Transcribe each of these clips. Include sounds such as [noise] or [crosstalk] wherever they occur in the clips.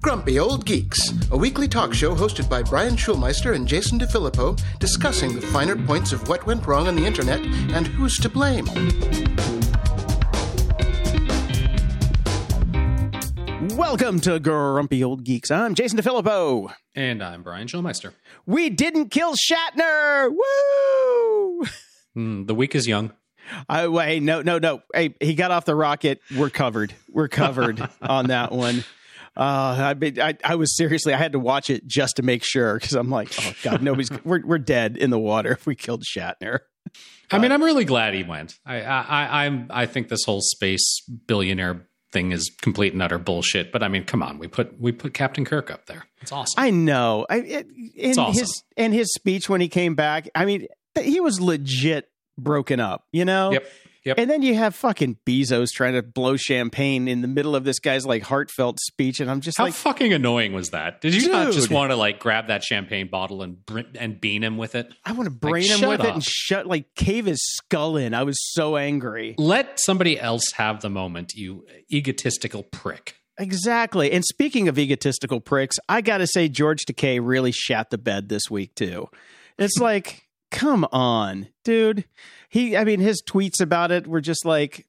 Grumpy Old Geeks, a weekly talk show hosted by Brian Schulmeister and Jason DeFilippo, discussing the finer points of what went wrong on the internet and who's to blame. Welcome to Grumpy Old Geeks. I'm Jason DeFilippo. And I'm Brian Schulmeister. We didn't kill Shatner. Woo! Mm, the week is young. I wait, no, no, no. Hey, he got off the rocket. We're covered. We're covered [laughs] on that one. Uh, I, I, I was seriously, I had to watch it just to make sure because I'm like, oh god, nobody's, we're we're dead in the water if we killed Shatner. I mean, I'm really glad he went. I, I, I'm, I think this whole space billionaire thing is complete and utter bullshit. But I mean, come on, we put we put Captain Kirk up there. It's awesome. I know. I it, in awesome. his in his speech when he came back, I mean, he was legit broken up. You know. Yep. Yep. And then you have fucking Bezos trying to blow champagne in the middle of this guy's like heartfelt speech, and I'm just How like, fucking annoying was that? Did you not just want to like grab that champagne bottle and br- and bean him with it? I want to brain him shut with it and shut like cave his skull in. I was so angry. Let somebody else have the moment, you egotistical prick. Exactly. And speaking of egotistical pricks, I got to say George Takei really shat the bed this week too. It's [laughs] like, come on, dude. He, I mean, his tweets about it were just like,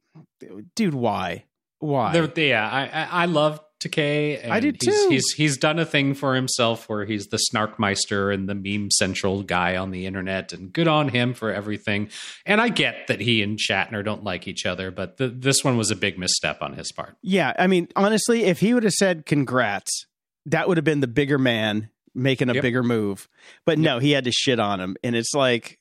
dude, why, why? They're- yeah, I, I I love Takei. and I do he's, too. He's he's done a thing for himself where he's the snarkmeister and the meme central guy on the internet, and good on him for everything. And I get that he and Shatner don't like each other, but the, this one was a big misstep on his part. Yeah, I mean, honestly, if he would have said congrats, that would have been the bigger man making a Yep. bigger move. But no, he had to shit on him, and it's like,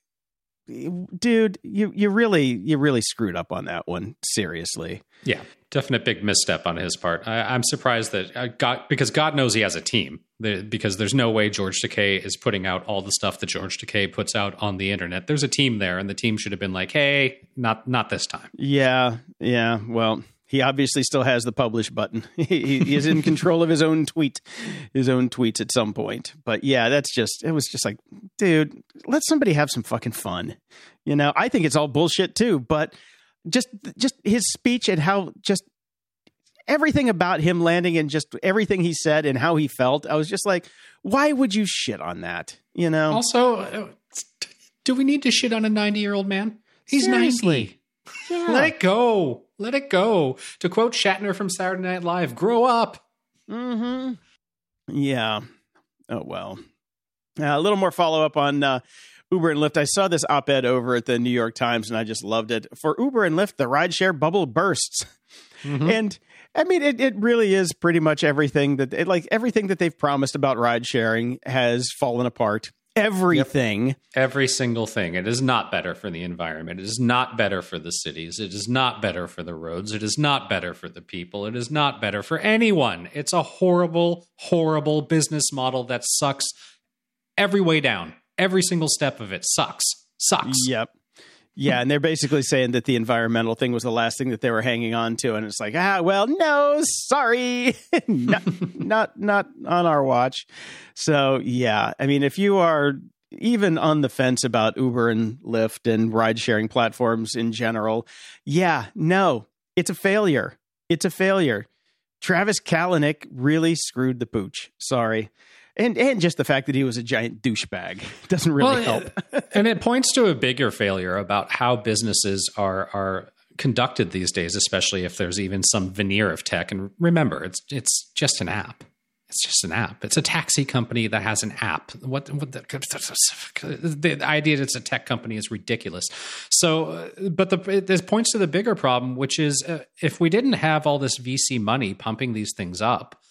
dude, you you really you really screwed up on that one. Seriously, Yeah, definite big misstep on his part. I, I'm surprised that uh, God, because God knows he has a team. Because there's no way George Takei is putting out all the stuff that George Takei puts out on the internet. There's a team there, and the team should have been like, "Hey, not not this time." yeah, yeah. Well, he obviously still has the publish button. [laughs] he, he is in control of his own tweet, his own tweets at some point. But yeah, that's just it was just like, dude, let somebody have some fucking fun. You know, I think it's all bullshit too, but just just his speech and how just everything about him landing and just everything he said and how he felt, I was just like, why would you shit on that? You know? Also, uh, do we need to shit on a 90 year old man? He's Seriously. 90. Let it go. Let it go. To quote Shatner from Saturday Night Live, grow up. Mm-hmm. Yeah. Oh well. Uh, a little more follow up on uh, Uber and Lyft. I saw this op ed over at the New York Times and I just loved it. For Uber and Lyft, the rideshare bubble bursts. Mhm. And I mean, it, it really is pretty much everything that it, like everything that they've promised about ride sharing has fallen apart. Everything. Every single thing. It is not better for the environment. It is not better for the cities. It is not better for the roads. It is not better for the people. It is not better for anyone. It's a horrible, horrible business model that sucks every way down. Every single step of it sucks. Sucks. Yep. Yeah, and they're basically saying that the environmental thing was the last thing that they were hanging on to, and it's like, ah, well, no, sorry, [laughs] not, not not on our watch. So yeah, I mean, if you are even on the fence about Uber and Lyft and ride sharing platforms in general, yeah, no, it's a failure. It's a failure. Travis Kalanick really screwed the pooch. Sorry. And and just the fact that he was a giant douchebag [laughs] doesn't really Well, help. [laughs] and it points to a bigger failure about how businesses are are conducted these days, especially if there's even some veneer of tech. And remember, it's it's just an app. It's just an app. It's a taxi company that has an app. What, what the, the idea that it's a tech company is ridiculous. So, uh, but the it, this points to the bigger problem, which is uh, if we didn't have all this VC money pumping these things up,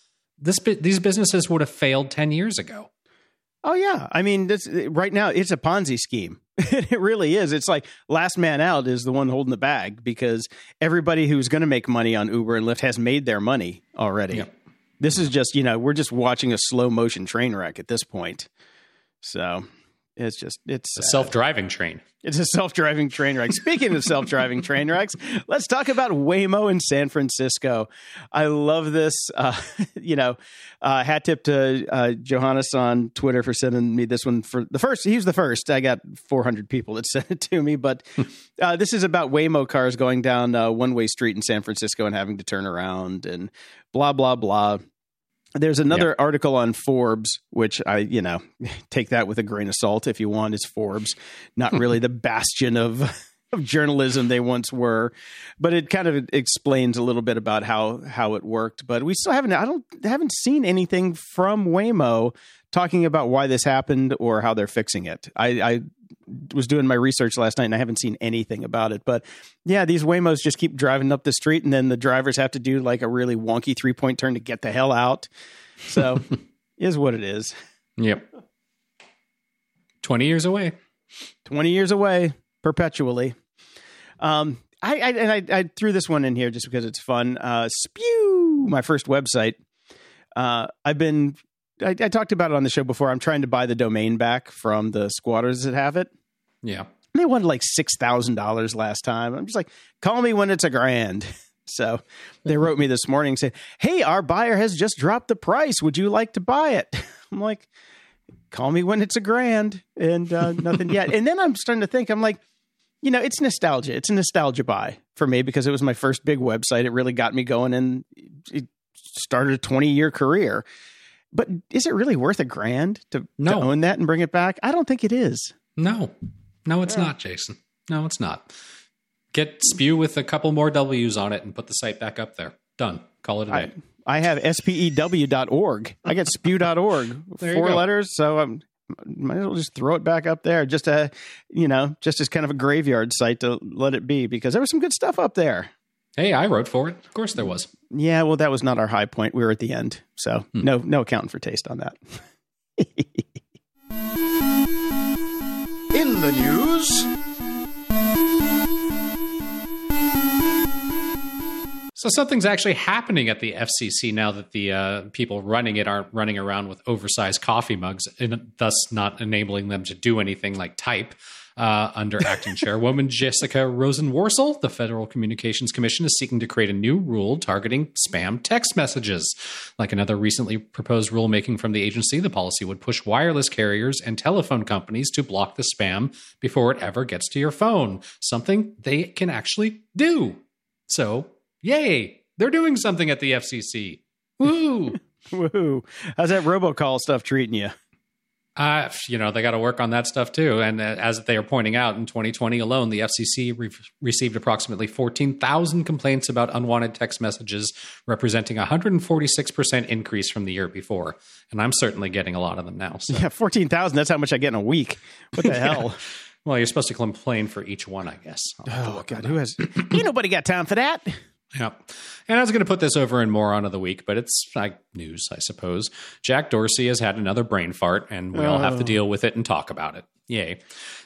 this these businesses would have failed ten years ago. Oh yeah, I mean, this, right now it's a Ponzi scheme. [laughs] it really is. It's like last man out is the one holding the bag because everybody who's going to make money on Uber and Lyft has made their money already. Yep. This is just you know we're just watching a slow motion train wreck at this point. So It's just it's A self-driving train. It's a self-driving train wreck. Speaking of self-driving train wrecks, let's talk about Waymo in San Francisco. I love this. Uh, [laughs] you know, uh, hat tip to uh, Johannes on Twitter for sending me this one for the first. He was the first. I got 400 people that [laughs] sent it to me, but [laughs] uh, this is about Waymo cars going down uh, one-way street in San Francisco and having to turn around and blah blah blah. There's another article on Forbes, which I, you know, [laughs] take that with a grain of salt if you want. It's Forbes, not really the bastion of [laughs] of journalism they once were, but it kind of explains a little bit about how how it worked. But we still haven't. I don't haven't seen anything from Waymo talking about why this happened or how they're fixing it. I, I was doing my research last night and I haven't seen anything about it. But yeah, these Waymos just keep driving up the street and then the drivers have to do like a really wonky three point turn to get the hell out. So [laughs] is what it is. Yep. 20 years away. 20 years away perpetually. Um, I, I and I, I threw this one in here just because it's fun. Uh, Spew, my first website. Uh, I've been, I, I talked about it on the show before. I'm trying to buy the domain back from the squatters that have it. Yeah. They wanted like six thousand dollars last time. I'm just like, call me when it's a grand. [laughs] So they wrote me this morning saying, "Hey, our buyer has just dropped the price. Would you like to buy it?" [laughs] I'm like, "Call me when it's a grand," and uh, nothing yet. And then I'm starting to think, I'm like, you know, it's nostalgia. It's a nostalgia buy for me because it was my first big website. It really got me going, and it started a 20 year career. But is it really worth a grand to, No. to own that and bring it back? I don't think it is. No. No, it's not, Jason. No, it's not. Get spew with a couple more W's on it and put the site back up there. Done. Call it a day. I have spew.org. I get spew.org. [laughs] There you Four go. letters, so I might as well just throw it back up there just a you know, just as kind of a graveyard site to let it be because there was some good stuff up there. Hey, I wrote for it. Of course there was. Yeah, well that was not our high point. We were at the end. So Hmm. no no accounting for taste on that. [laughs] In the news, So something's actually happening at the FCC now that the uh, people running it aren't running around with oversized coffee mugs, and thus not enabling them to do anything like type. Uh, under acting chairwoman Jessica Rosenworcel, the Federal Communications Commission is seeking to create a new rule targeting spam text messages. Like another recently proposed rulemaking from the agency, the policy would push wireless carriers and telephone companies to block the spam before it ever gets to your phone, something they can actually do. So, yay, they're doing something at the FCC. Woo! [laughs] Woohoo. How's that robocall stuff treating you? Uh, you know, they got to work on that stuff too. And uh, as they are pointing out, in 2020 alone, the FCC re- received approximately 14,000 complaints about unwanted text messages, representing a 146% increase from the year before. And I'm certainly getting a lot of them now. So. Yeah, fourteen thousand. That's how much I get in a week. What the [laughs] hell? Well, you're supposed to complain for each one, I guess. I'll Oh God, who has? Ain't nobody got time for that. Yeah. And I was going to put this over in more on of the week, but it's like news, I suppose. Jack Dorsey has had another brain fart, and we all have to Oh. deal with it and talk about it. Yay.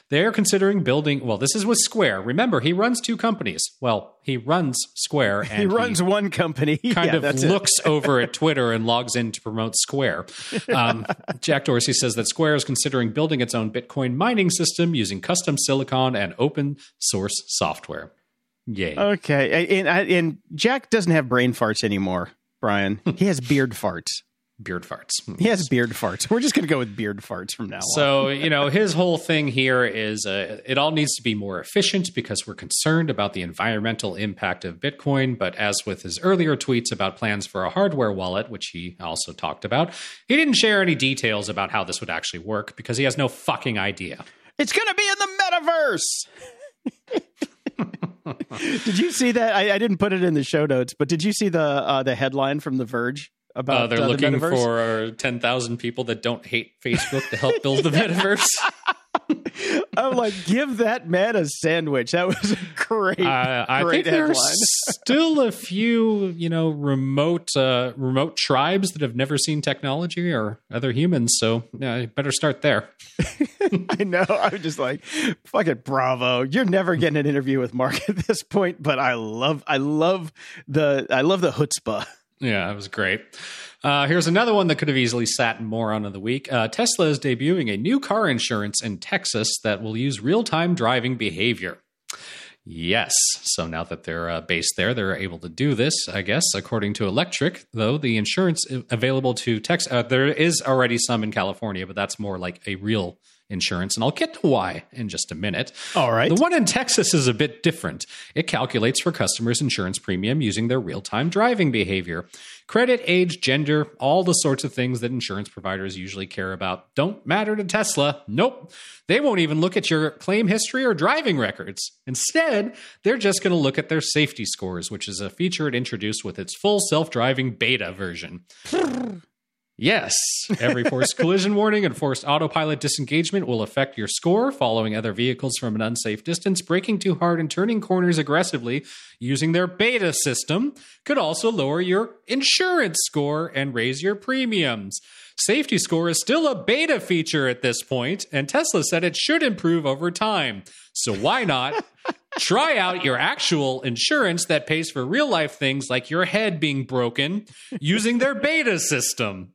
They're considering building, well, this is with Square. Remember, he runs two companies. Well, he runs Square [laughs] and He runs one company. [laughs] kind Yeah, of looks [laughs] over at Twitter and logs in to promote Square. Um, Jack Dorsey says that Square is considering building its own Bitcoin mining system using custom silicon and open source software. Yay. Okay, and and, Jack doesn't have brain farts anymore. Brian, [laughs] he has beard farts. Beard farts. He has beard farts. We're just going to go with beard farts from now on. So, you know, his whole thing here is uh, it all needs to be more efficient because we're concerned about the environmental impact of Bitcoin. But as with his earlier tweets about plans for a hardware wallet, which he also talked about, he didn't share any details about how this would actually work because he has no fucking idea. It's going to be in the metaverse. [laughs] [laughs] did you see that? I, I didn't put it in the show notes, but did you see the uh, the headline from The Verge about Uh, they're uh, the looking for 10,000 people that don't hate Facebook to help build the [laughs] metaverse. [laughs] I'm like, give that man a sandwich. That was a great, Uh, I great think there are still a few, you know, remote uh, remote tribes that have never seen technology or other humans. So yeah, you better start there. [laughs] I know. I'm just like, fuck it, bravo. You're never getting an interview with Mark [laughs] at this point, but I love, I love the, I love the chutzpah Yeah, it was great. Uh, here's another one that could have easily sat in moron of the week. Uh, Tesla is debuting a new car insurance in Texas that will use real time driving behavior. Yes. So now that they're uh, based there, they're able to do this, I guess. According to Electrek, though, the insurance available to Texas, uh, there is already some in California, but that's more like a real insurance, and I'll get to why in just a minute. All right. The one in Texas is a bit different. It calculates for customers' insurance premium using their real time driving behavior. Credit, age, gender, all the sorts of things that insurance providers usually care about don't matter to Tesla. Nope. They won't even look at your claim history or driving records. Instead, they're just going to look at their safety scores, which is a feature it introduced with its full self driving beta version. Yes, every [laughs] forced collision warning and forced autopilot disengagement will affect your score. Following other vehicles from an unsafe distance, braking too hard, and turning corners aggressively using their beta system could also lower your insurance score and raise your premiums. Safety score is still a beta feature at this point, and Tesla said it should improve over time. So why not [laughs] try out your actual insurance that pays for real life things like your head being broken using their beta system?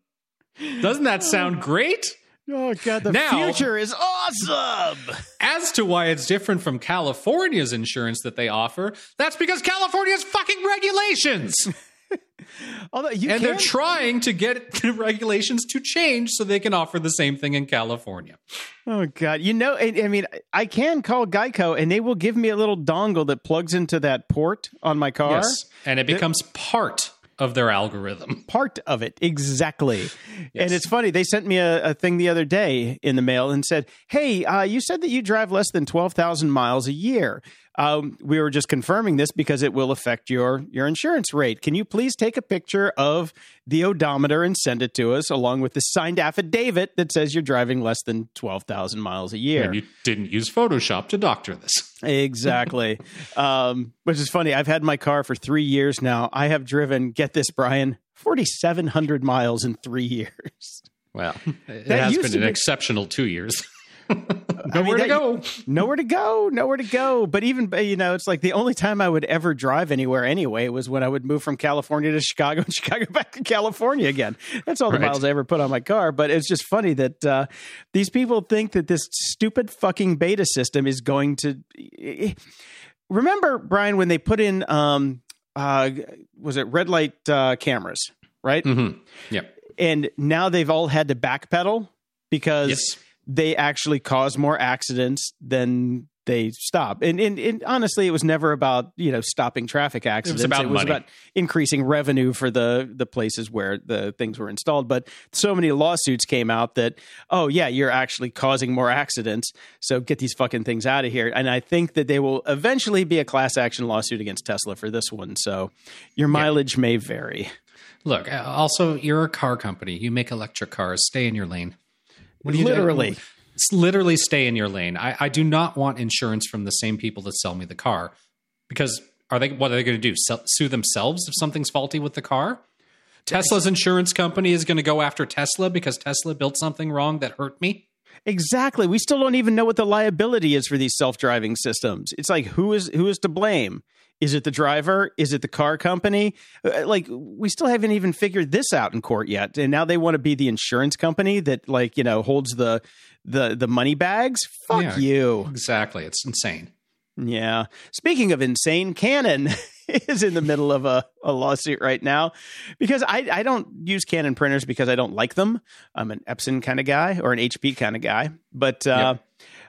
Doesn't that sound oh. great? Oh god, the Now- future is awesome. As to why it's different from California's insurance that they offer, that's because California's fucking regulations. [laughs] Although you and can, they're trying to get the [laughs] regulations to change so they can offer the same thing in California. Oh God! You know, I, I mean, I can call Geico, and they will give me a little dongle that plugs into that port on my car. Yes. And it becomes part of their algorithm. [laughs] Part of it, exactly. And it's funny. They sent me a, a thing the other day in the mail and said, "Hey, uh, you said that you drive less than twelve thousand miles a year." Um, we were just confirming this because it will affect your your insurance rate. Can you please take a picture of the odometer and send it to us, along with the signed affidavit that says you're driving less than twelve thousand miles a year? And you didn't use Photoshop to doctor this. Exactly. [laughs] um, which is funny. I've had my car for three years now. I have driven, get this, Brian, 4,700 miles in three years. Well, [laughs] it That has been an be- exceptional two years. [laughs] Nowhere mean, to go. Nowhere to go. Nowhere to go. But even, you know, it's like the only time I would ever drive anywhere anyway was when I would move from California to Chicago and [laughs] Chicago back to California again. That's all the Right. miles I ever put on my car. But it's just funny that uh, these people think that this stupid fucking beta system is going to. Remember, Brian, when they put in, um, uh, was it red light uh, cameras, right? Mm-hmm. Yeah. and now they've all had to backpedal because Yes. They actually cause more accidents than they stop. And, and and honestly, it was never about you know stopping traffic accidents. about money. about increasing revenue for the the places where the things were installed. But so many lawsuits came out that oh yeah, you're actually causing more accidents. So get these fucking things out of here. And I think that they will eventually be a class action lawsuit against Tesla for this one. So your mileage may vary. Look, uh, also, you're a car company. You make electric cars. Stay in your lane. Literally. Literally stay in your lane. I, I do not want insurance from the same people that sell me the car because are they what are they going to do? Sell, sue themselves if something's faulty with the car? Tesla's insurance company is going to go after Tesla because Tesla built something wrong that hurt me. Exactly. We still don't even know what the liability is for these self-driving systems. It's like who is who is to blame? Is it the driver? Is it the car company? Uh, Like we still haven't even figured this out in court yet. And now they want to be the insurance company that like, you know, holds the the the money bags. Fuck Yeah. you. Exactly. It's insane. Yeah. Speaking of insane, Canon [laughs] is in the middle of a, a lawsuit right now because I, I don't use Canon printers because I don't like them. I'm an Epson kind of guy or an HP kind of guy. But uh,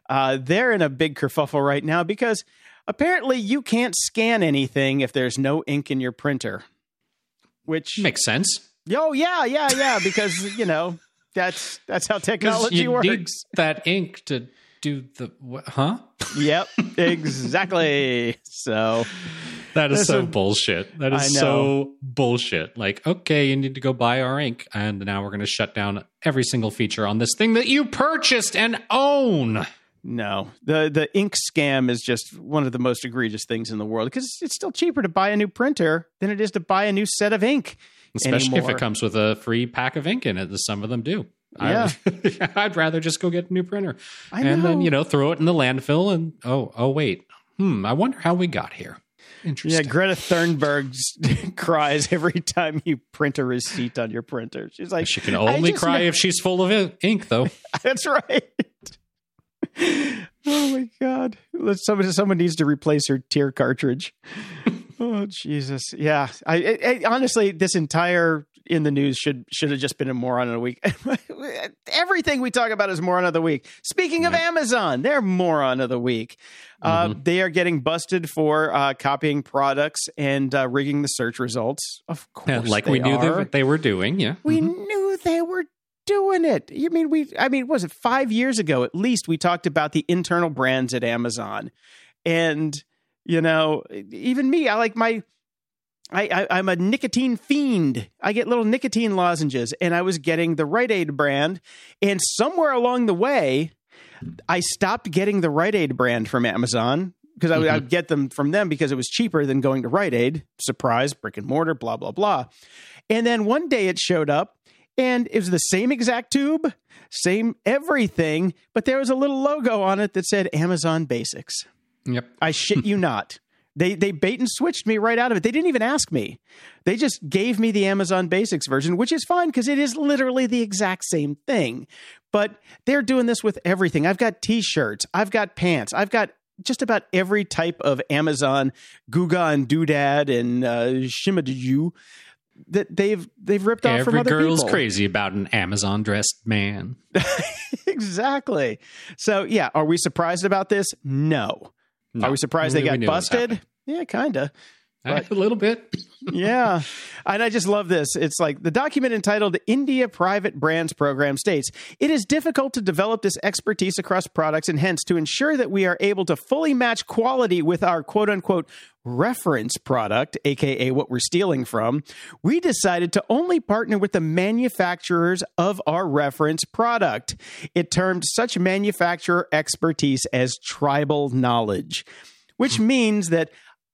uh, they're in a big kerfuffle right now because apparently you can't scan anything if there's no ink in your printer. Which, Makes sense. oh, yeah, yeah, yeah, because, you know, that's that's how [laughs] technology you works. need that ink to do the wh- huh? Yep, exactly. So, That is so Listen, bullshit. That is so bullshit. Like, okay, you need to go buy our ink, and now we're going to shut down every single feature on this thing that you purchased and own. No, the the ink scam is just one of the most egregious things in the world because it's still cheaper to buy a new printer than it is to buy a new set of ink. Especially if it comes with a free pack of ink in it, as some of them do. Yeah. I, [laughs] I'd rather just go get a new printer I and then you know throw it in the landfill and oh oh wait, hmm, I wonder how we got here. Interesting. Yeah, Greta Thunberg [laughs] cries every time you print a receipt on your printer. She's like, she can only cry know. if she's full of ink, though. [laughs] That's right. Oh my god! Someone, someone needs to replace her tear cartridge. [laughs] oh Jesus! Yeah, I, I, honestly, this entire in the news should should have just been a moron of the week. [laughs] Everything we talk about is moron of the week. Speaking of Amazon, they're moron of the week. Uh, mm-hmm. they are getting busted for uh, copying products and uh, rigging the search results. Of course, yeah, like we knew they, they, were doing. Yeah, we mm-hmm. knew they were doing it. You mean we? I mean, was it five years ago at least? We talked about the internal brands at Amazon, and you know, even me, I like my I, I am a nicotine fiend. I get little nicotine lozenges, and I was getting the Rite Aid brand, and somewhere along the way, I stopped getting the Rite Aid brand from Amazon because I would mm-hmm. get them from them because it was cheaper than going to Rite Aid. Surprise, brick and mortar, blah blah blah. And then one day it showed up, and it was the same exact tube, same everything, but there was a little logo on it that said Amazon Basics. Yep. I shit you [laughs] not. They they bait and switched me right out of it. They didn't even ask me. They just gave me the Amazon Basics version, which is fine because it is literally the exact same thing. But they're doing this with everything. I've got t-shirts, I've got pants, I've got just about every type of Amazon Guga and Doodad and uh, Shimadju that they've they've ripped off Every from other girl's people. crazy about an Amazon dressed man. [laughs] exactly. So yeah, are we surprised about this? No. No. Are we surprised we, they got busted? Yeah, kind of. [laughs] a little bit. yeah. [laughs] And I just love this. It's like the document entitled India Private Brands Program states it is difficult to develop this expertise across products and hence to ensure that we are able to fully match quality with our quote unquote reference product, aka what we're stealing from, we decided to only partner with the manufacturers of our reference product. It termed such manufacturer expertise as tribal knowledge, which hmm. means that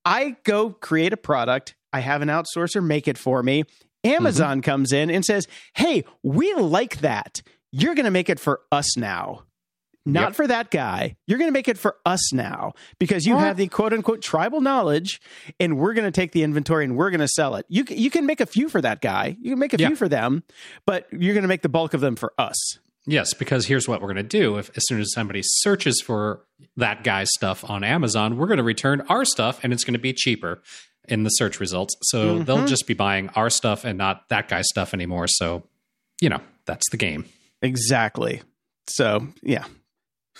I go create a product, I have an outsourcer make it for me. Amazon mm-hmm. comes in and says, Hey, we like that. You're going to make it for us now not yep. for that guy. You're going to make it for us now because you what? have the quote unquote tribal knowledge, and we're going to take the inventory and we're going to sell it. You you can make a few for that guy. You can make a few for them, but you're going to make the bulk of them for us. Yes, because here's what we're going to do. If as soon as somebody searches for that guy's stuff on Amazon, we're going to return our stuff, and it's going to be cheaper in the search results. So mm-hmm. they'll just be buying our stuff and not that guy's stuff anymore. So, you know, that's the game. Exactly. So, yeah,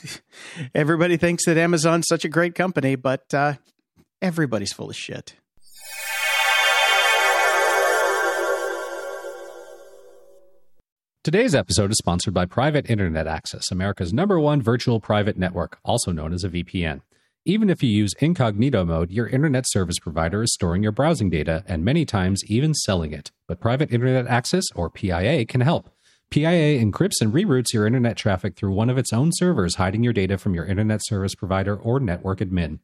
[laughs] everybody thinks that Amazon's such a great company, but uh, everybody's full of shit. Today's episode is sponsored by Private Internet Access, America's number one virtual private network, also known as a VPN. Even if you use incognito mode, your internet service provider is storing your browsing data and many times even selling it. But Private Internet Access, or PIA, can help. PIA encrypts and reroutes your internet traffic through one of its own servers, hiding your data from your internet service provider or network admin.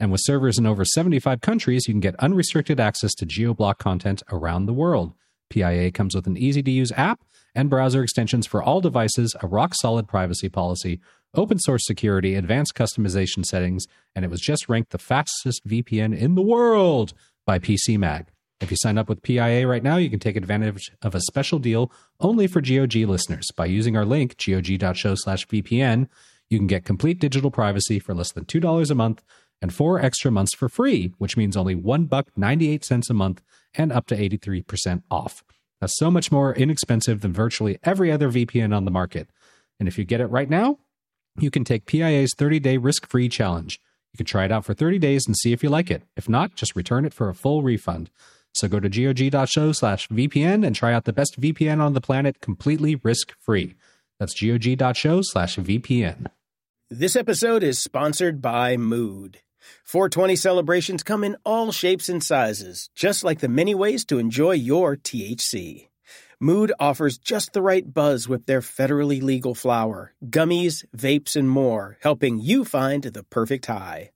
And with servers in over 75 countries, you can get unrestricted access to geoblock content around the world. PIA comes with an easy to use app and browser extensions for all devices, a rock solid privacy policy, open source security, advanced customization settings, and it was just ranked the fastest VPN in the world by PC Mag. If you sign up with PIA right now, you can take advantage of a special deal only for GOG listeners. By using our link, gog.show slash VPN, you can get complete digital privacy for less than $2 a month and four extra months for free, which means only one buck 98 cents a month and up to 83% off. That's so much more inexpensive than virtually every other VPN on the market. And if you get it right now, you can take PIA's 30-day risk-free challenge. You can try it out for 30 days and see if you like it. If not, just return it for a full refund. So go to gog.show slash VPN and try out the best VPN on the planet completely risk free. That's gog.show slash VPN. This episode is sponsored by Mood. 420 celebrations come in all shapes and sizes, just like the many ways to enjoy your THC. Mood offers just the right buzz with their federally legal flower, gummies, vapes, and more, helping you find the perfect high.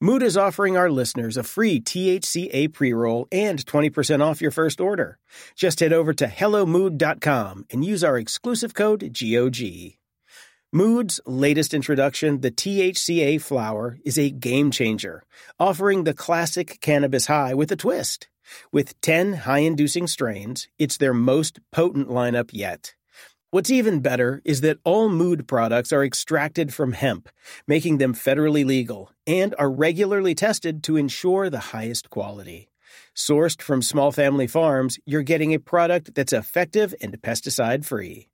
Mood is offering our listeners a free THCA pre roll and 20% off your first order. Just head over to HelloMood.com and use our exclusive code GOG. Mood's latest introduction, the THCA flower, is a game changer, offering the classic cannabis high with a twist. With 10 high inducing strains, it's their most potent lineup yet. What's even better is that all mood products are extracted from hemp, making them federally legal, and are regularly tested to ensure the highest quality. Sourced from small family farms, you're getting a product that's effective and pesticide free.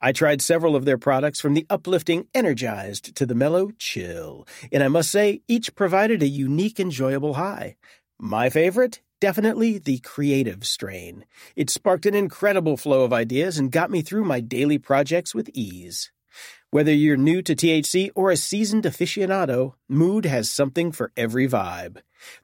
I tried several of their products from the uplifting Energized to the mellow Chill, and I must say, each provided a unique, enjoyable high. My favorite? Definitely the creative strain. It sparked an incredible flow of ideas and got me through my daily projects with ease. Whether you're new to THC or a seasoned aficionado, Mood has something for every vibe.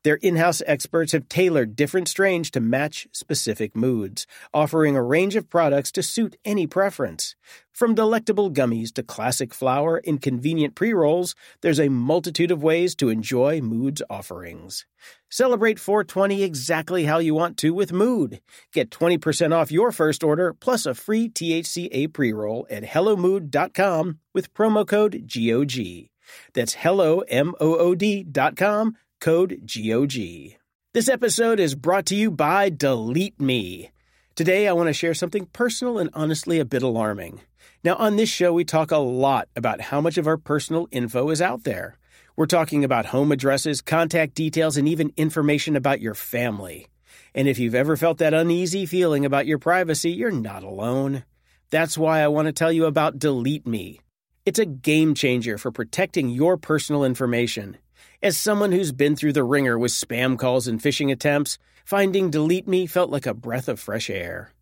Their in house experts have tailored different strains to match specific moods, offering a range of products to suit any preference. From delectable gummies to classic flower and convenient pre rolls, there's a multitude of ways to enjoy Mood's offerings. Celebrate 420 exactly how you want to with Mood. Get 20% off your first order plus a free THCA pre roll at HelloMood.com with promo code GOG. That's hello, M O O D.com code GOG. This episode is brought to you by Delete Me. Today, I want to share something personal and honestly a bit alarming. Now, on this show, we talk a lot about how much of our personal info is out there. We're talking about home addresses, contact details, and even information about your family. And if you've ever felt that uneasy feeling about your privacy, you're not alone. That's why I want to tell you about Delete Me. It's a game changer for protecting your personal information. As someone who's been through the ringer with spam calls and phishing attempts, finding Delete Me felt like a breath of fresh air.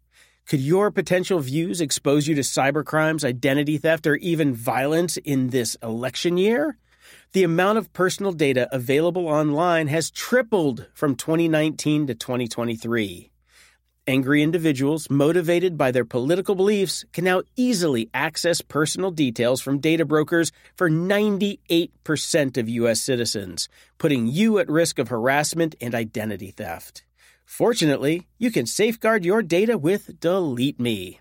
Could your potential views expose you to cybercrimes, identity theft, or even violence in this election year? The amount of personal data available online has tripled from 2019 to 2023. Angry individuals, motivated by their political beliefs, can now easily access personal details from data brokers for 98% of U.S. citizens, putting you at risk of harassment and identity theft. Fortunately, you can safeguard your data with Delete Me.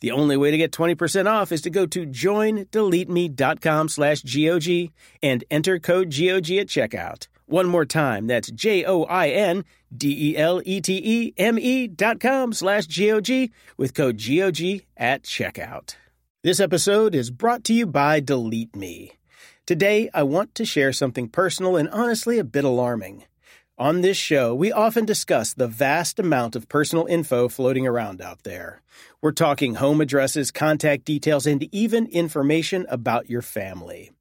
The only way to get 20% off is to go to joindeleteme.com slash GOG and enter code GOG at checkout. One more time, that's J-O-I-N-D-E-L-E-T-E-M-E dot com slash G-O-G with code GOG at checkout. This episode is brought to you by Delete Me. Today, I want to share something personal and honestly a bit alarming. On this show, we often discuss the vast amount of personal info floating around out there. We're talking home addresses, contact details, and even information about your family.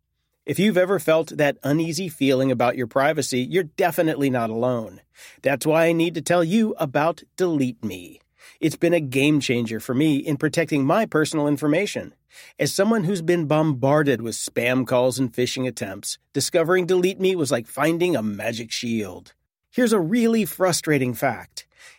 If you've ever felt that uneasy feeling about your privacy, you're definitely not alone. That's why I need to tell you about Delete Me. It's been a game changer for me in protecting my personal information. As someone who's been bombarded with spam calls and phishing attempts, discovering Delete Me was like finding a magic shield. Here's a really frustrating fact.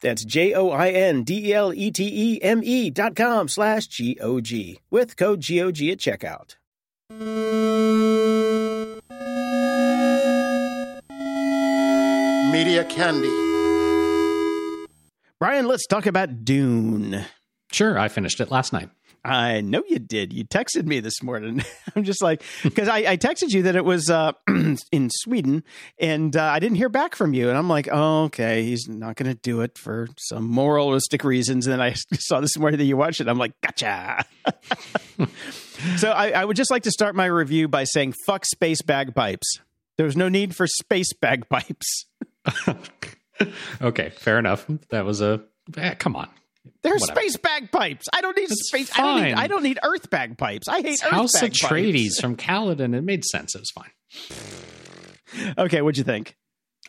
That's J-O-I-N-D-E-L-E-T-E-M-E dot com slash G-O-G with code GOG at checkout. Media Candy. Brian, let's talk about Dune. Sure, I finished it last night. I know you did. You texted me this morning. [laughs] I'm just like, because I, I, texted you that it was uh, [clears throat] in Sweden and uh, I didn't hear back from you. And I'm like, oh, okay, he's not going to do it for some moralistic reasons. And then I [laughs] saw this morning that you watched it. I'm like, gotcha. [laughs] so I, I would just like to start my review by saying, fuck space bagpipes. There's no need for space bagpipes. okay, fair enough. That was a eh, come on. There's Whatever. space bagpipes. I don't need it's space. Fine. I don't need. I don't need Earth bagpipes. I hate it's Earth House bagpipes. Atreides from [laughs] Caladan. It made sense. It was fine. Okay, what'd you think?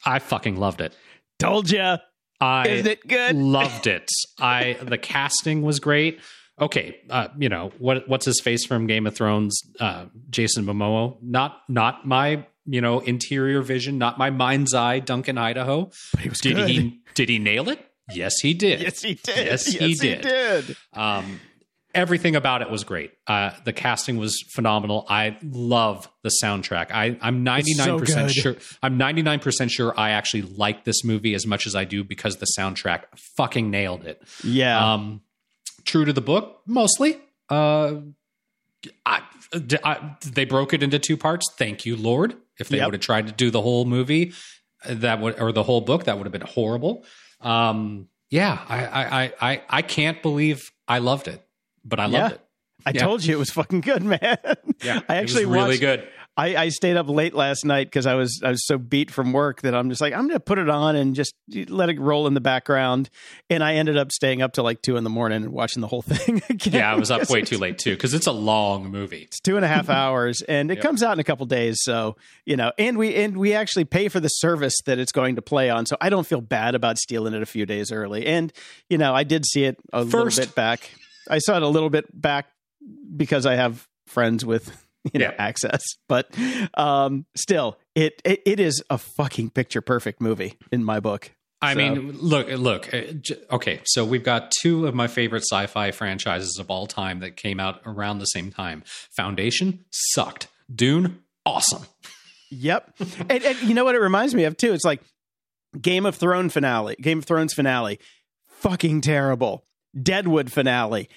I fucking loved it. Told you. I Isn't it good? loved it. I the casting was great. Okay, uh, you know what? What's his face from Game of Thrones? Uh, Jason Momoa. Not not my you know interior vision, not my mind's eye. Duncan Idaho. But he was did good. he did he nail it? Yes, he did. Yes, he did. Yes, he yes, did. He did. Um, everything about it was great. Uh, the casting was phenomenal. I love the soundtrack. I, I'm 99% so sure. I'm 99% sure I actually like this movie as much as I do because the soundtrack fucking nailed it. Yeah. Um, true to the book, mostly. Uh, I, I, they broke it into two parts. Thank you, Lord. If they yep. would have tried to do the whole movie, that would or the whole book, that would have been horrible. Um, yeah, I, I, I, I can't believe I loved it, but I loved yeah. it. I yeah. told you it was fucking good, [laughs] man. Yeah, I actually really watched, good. I, I stayed up late last night because I was I was so beat from work that I'm just like I'm going to put it on and just let it roll in the background. And I ended up staying up till like two in the morning and watching the whole [laughs] thing again. Yeah, I was up way too [laughs] late too because it's a long movie. It's two and a half hours, and it yep. comes out in a couple days. So you know, and we and we actually pay for the service that it's going to play on. So I don't feel bad about stealing it a few days early. And you know, I did see it a First. little bit back. I saw it a little bit back because I have friends with [laughs] you know, yeah. access. But um, still, it, it, it is a fucking picture perfect movie in my book. I so. mean, look, look. Uh, okay, so we've got two of my favorite sci-fi franchises of all time that came out around the same time. Foundation sucked. Dune, awesome. Yep, and, and you know what it reminds me of too? It's like Game of Thrones finale. Game of Thrones finale, fucking terrible. Deadwood finale,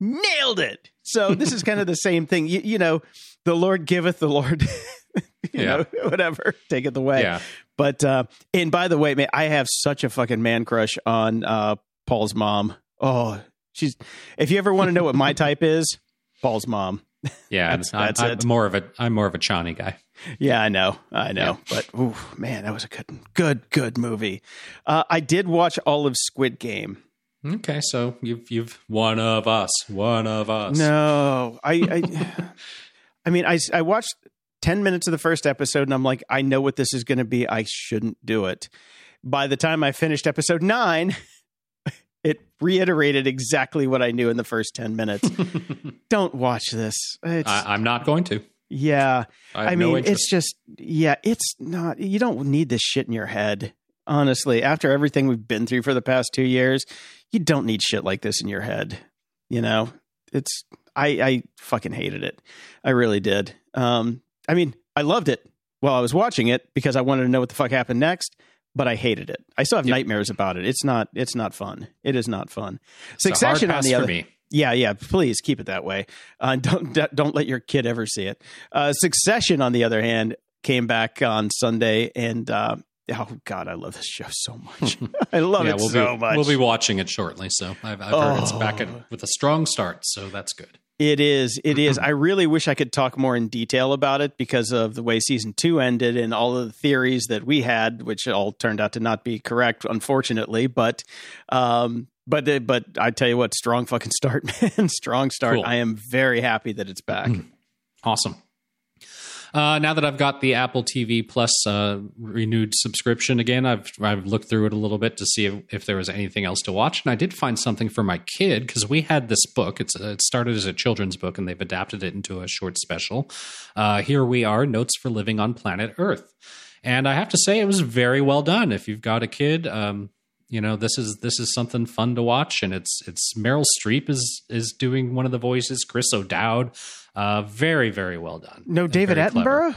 nailed it. So this is kind of the same thing. You, you know, the Lord giveth, the Lord, [laughs] you yeah. know, [laughs] whatever, take it away. Yeah. But uh, and by the way, man, I have such a fucking man crush on uh, Paul's mom. Oh, she's. If you ever want to know what my [laughs] type is, Paul's mom. Yeah, that's, that's I'm, I'm, more of a I'm more of a Chani guy. Yeah, I know, I know, yeah. but ooh, man, that was a good, good, good movie. Uh, I did watch all of Squid Game. Okay, so you've you've one of us, one of us. No, I, I, [laughs] I mean, I I watched ten minutes of the first episode, and I'm like, I know what this is going to be. I shouldn't do it. By the time I finished episode nine, [laughs] it reiterated exactly what I knew in the first ten minutes. [laughs] Don't watch this. I, am not going to. Yeah, I, I mean, no it's just yeah, it's not. You don't need this shit in your head honestly, after everything we've been through for the past two years, you don't need shit like this in your head. You know, it's I I fucking hated it. I really did. Um, I mean, I loved it while I was watching it because I wanted to know what the fuck happened next. But I hated it. I still have yep. nightmares about it. It's not. It's not fun. It is not fun. Succession on the other. Me. Yeah, yeah. Please keep it that way. Uh, don't don't let your kid ever see it. Uh, Succession, on the other hand, came back on Sunday, and uh, [laughs] Oh God, I love this show so much. [laughs] I love yeah, it we'll so be, much. We'll be watching it shortly, so I've, I've heard oh. it's back at, with a strong start, so that's good. It is. It is. [clears throat] I really wish I could talk more in detail about it because of the way season two ended and all of the theories that we had, which all turned out to not be correct, unfortunately. But, um, but, but I tell you what, strong fucking start, [laughs] man. strong start. Cool. I am very happy that it's back. Awesome. Uh, now that I've got the Apple TV Plus uh, renewed subscription again, I've I've looked through it a little bit to see if, if there was anything else to watch, and I did find something for my kid because we had this book. It's it started as a children's book, and they've adapted it into a short special. Uh, here we are, notes for living on planet Earth, and I have to say it was very well done. If you've got a kid, um, you know this is this is something fun to watch, and it's it's Meryl Streep is is doing one of the voices, Chris O'Dowd. Uh, very, very well done. No David very clever.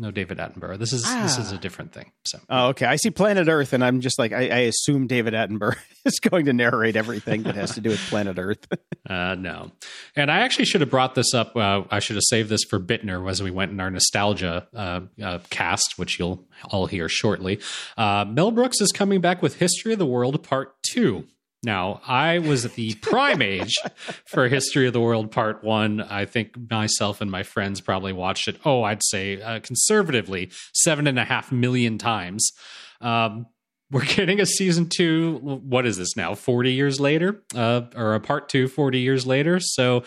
No David Attenborough. This is this is Ah. a different thing. So Oh, okay. I see Planet Earth, and I'm just like, I, I assume David Attenborough [laughs] is going to narrate everything that has to do with Planet Earth. [laughs] uh, no, and I actually should have brought this up. Uh, I should have saved this for Bittner as we went in our nostalgia uh, uh, cast, which you'll all hear shortly. Uh, Mel Brooks is coming back with History of the World Part Two. Now, I was at the [laughs] prime age for History of the World Part One. I think myself and my friends probably watched it. Oh, I'd say uh, conservatively seven and a half million times. Um, we're getting a season two. What is this now? 40 years later, uh, or a part two 40 years later. So,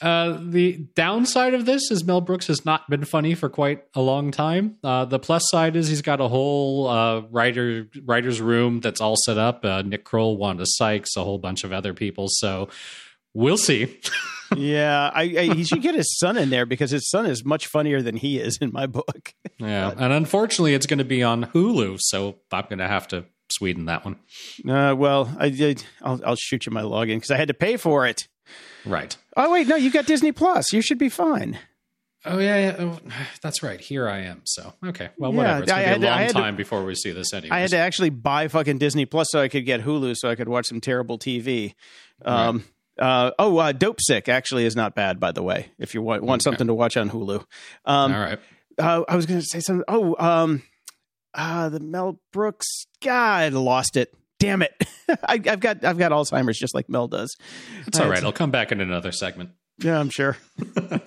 uh, the downside of this is Mel Brooks has not been funny for quite a long time. Uh, the plus side is he's got a whole uh, writer writer's room that's all set up. Uh, Nick Kroll, Wanda Sykes, a whole bunch of other people. So we'll see. [laughs] yeah, I, I, he should get his son in there because his son is much funnier than he is in my book. [laughs] yeah, and unfortunately, it's going to be on Hulu, so I'm going to have to Sweden that one. Uh, well, I did. I'll, I'll shoot you my login because I had to pay for it. Right. Oh wait, no, you got Disney Plus. You should be fine. Oh yeah, yeah. Oh, [sighs] that's right. Here I am. So okay, well, Yeah, whatever. It's gonna had be a I long had to- time before we see this anyway. I had to actually buy fucking Disney Plus so I could get Hulu so I could watch some terrible TV. Um, uh, oh, uh, Dopesick actually is not bad, by the way. If you want, want Okay. something to watch on Hulu. Um, All right. uh, I was going to say something. Oh, um, uh, the Mel Brooks. God, I lost it. Damn it! [laughs] I, I've got I've got Alzheimer's just like Mel does. It's all right. I'll come back in another segment. Yeah, I'm sure. [laughs]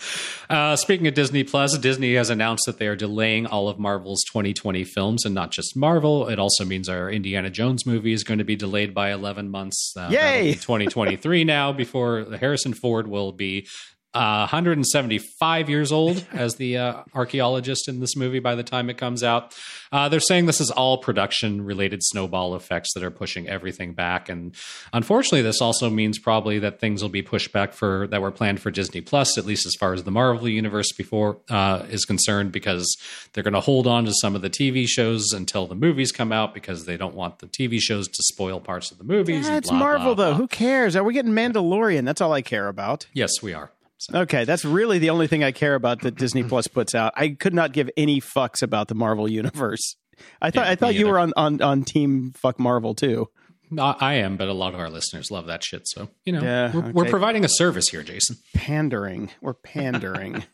Uh, speaking of Disney Plus, Disney has announced that they are delaying all of Marvel's 2020 films, and not just Marvel. It also means our Indiana Jones movie is going to be delayed by 11 months. Uh, Yay! be 2023 [laughs] now. Before Harrison Ford will be uh, 175 years old as the uh, archaeologist in this movie by the time it comes out. Uh, they're saying this is all production related snowball effects that are pushing everything back. And unfortunately, this also means probably that things will be pushed back for that were planned for Disney Plus, at least as far as the Marvel universe before uh, is concerned, because they're going to hold on to some of the TV shows until the movies come out because they don't want the TV shows to spoil parts of the movies. Yeah, it's blah, Marvel blah, though. blah. Who cares? Are we getting Mandalorian? That's all I care about. Yes, we are. So, Okay, that's really the only thing I care about that Disney Plus puts out. I could not give any fucks about the Marvel universe. I thought Yeah, I thought you either. were on, on on team fuck Marvel too. I I am, but a lot of our listeners love that shit. So, you know, Yeah, we're, we're providing a service here, Jason. Pandering. We're pandering. [laughs]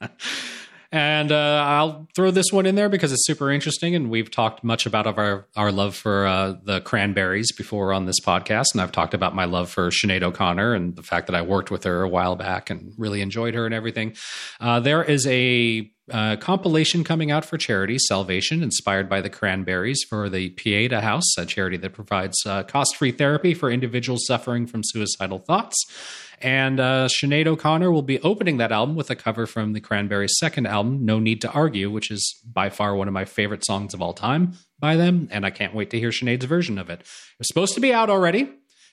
And uh, I'll throw this one in there because it's super interesting. And we've talked much about our, our love for uh, the cranberries before on this podcast. And I've talked about my love for Sinead O'Connor and the fact that I worked with her a while back and really enjoyed her and everything. Uh, there is a uh, compilation coming out for charity, Salvation, inspired by the Cranberries for the Pieta House, a charity that provides uh, cost free therapy for individuals suffering from suicidal thoughts. And uh, Sinead O'Connor will be opening that album with a cover from the Cranberries' second album, No Need to Argue, which is by far one of my favorite songs of all time by them. And I can't wait to hear Sinead's version of it. It was supposed to be out already.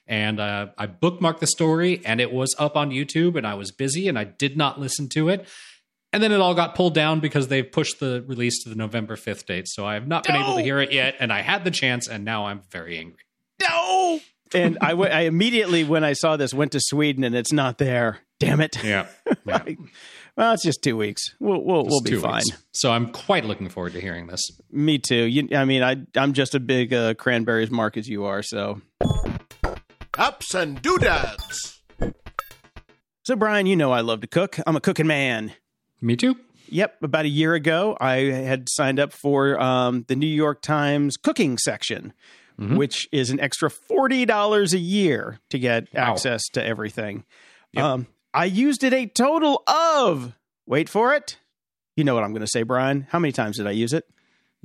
And uh, I bookmarked the story, and it was up on YouTube, and I was busy, and I did not listen to it. And then it all got pulled down because they pushed the release to the November 5th date. So I have not been able to hear it yet, and I had the chance, and now I'm very angry. no. And I w- I immediately when I saw this went to Sweden and it's not there. Damn it. Yeah. [laughs] yeah. Well, it's just two weeks. We'll we'll, we'll be two fine. weeks. So I'm quite looking forward to hearing this. Me too. You, I mean, I I'm just a big uh, cranberries mark as you are. So Ups and doodads. so Brian, you know I love to cook. I'm a cooking man. Me too. Yep, about a year ago, I had signed up for um, the New York Times cooking section, Mhm. which is an extra forty dollars a year to get Wow. access to everything. Yep. Um, I used it a total of, wait for it. You know what I'm going to say, Brian. How many times did I use it?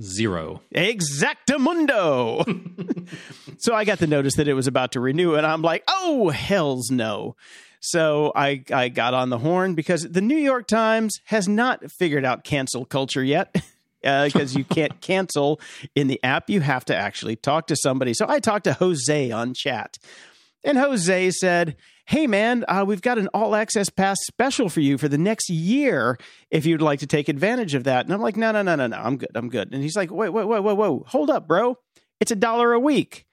Zero. Exactamundo. [laughs] [laughs] so I got the notice that it was about to renew, and I'm like, oh, hell's no. So I, I got on the horn because the New York Times has not figured out cancel culture yet. Because [laughs] uh, you can't [laughs] cancel in the app, you have to actually talk to somebody. So I talked to Jose on chat, and Jose said, hey man, uh, we've got an all access pass special for you for the next year if you'd like to take advantage of that. And I'm like, no, no, no, no, no, I'm good, I'm good. And he's like, wait, wait, wait, wait, whoa, hold up, bro, it's a dollar a week.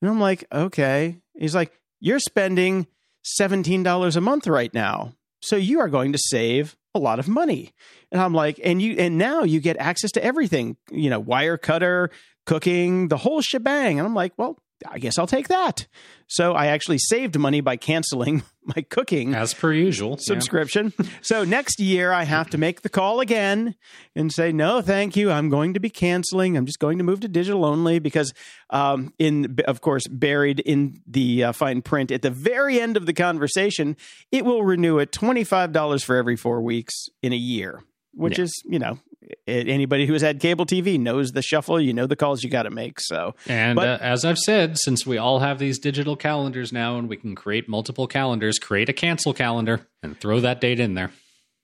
And I'm like, okay. He's like, you're spending seventeen dollars a month right now, so you are going to save a lot of money. And I'm like, and you, and now you get access to everything, you know, wire cutter, cooking, the whole shebang. And I'm like, well, I guess I'll take that. So I actually saved money by canceling [laughs] my cooking as per usual subscription. Yeah. so next year I have to make the call again and say no, thank you. I'm going to be canceling. I'm just going to move to digital only because, um, in of course, buried in the uh, fine print at the very end of the conversation, it will renew at twenty five dollars for every four weeks in a year which yeah. is you know anybody who has had cable TV knows the shuffle. You know the calls you got to make. So, and but, uh, as I've said, since we all have these digital calendars now, and we can create multiple calendars, create a cancel calendar and throw that date in there.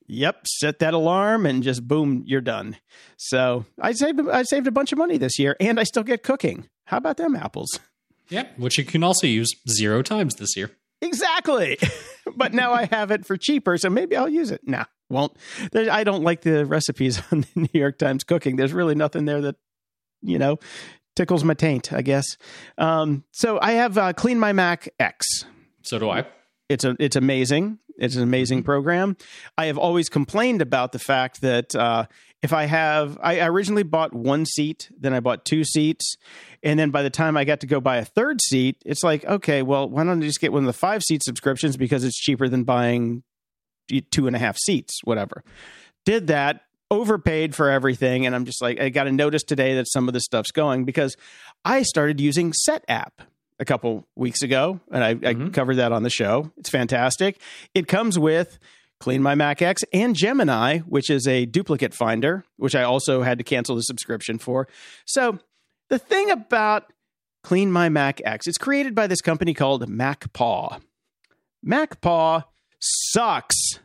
Yep, set that alarm and just boom, you're done. So I saved I saved a bunch of money this year, and I still get cooking. How about them apples? Yep, which you can also use zero times this year. Exactly. [laughs] but now I have it for cheaper, so maybe I'll use it. Nah, won't. There, I don't like the recipes [laughs] on the New York Times cooking. There's really nothing there that, you know, tickles my taint, I guess. Um, so I have uh, CleanMyMac X. So do I. It's a it's amazing. It's an amazing mm-hmm. program. I have always complained about the fact that uh, if I have, I originally bought one seat, then I bought two seats, and then by the time I got to go buy a third seat, it's like, okay, well, why don't I just get one of the five seat subscriptions because it's cheaper than buying two and a half seats, whatever. Did that, overpaid for everything, and I'm just like, I got a notice today that some of this stuff's going because I started using Setapp a couple weeks ago, and I, mm-hmm. I covered that on the show. It's fantastic. It comes with CleanMyMac X and Gemini, which is a duplicate finder, which I also had to cancel the subscription for. So the thing about CleanMyMac X, it's created by this company called MacPaw. MacPaw sucks.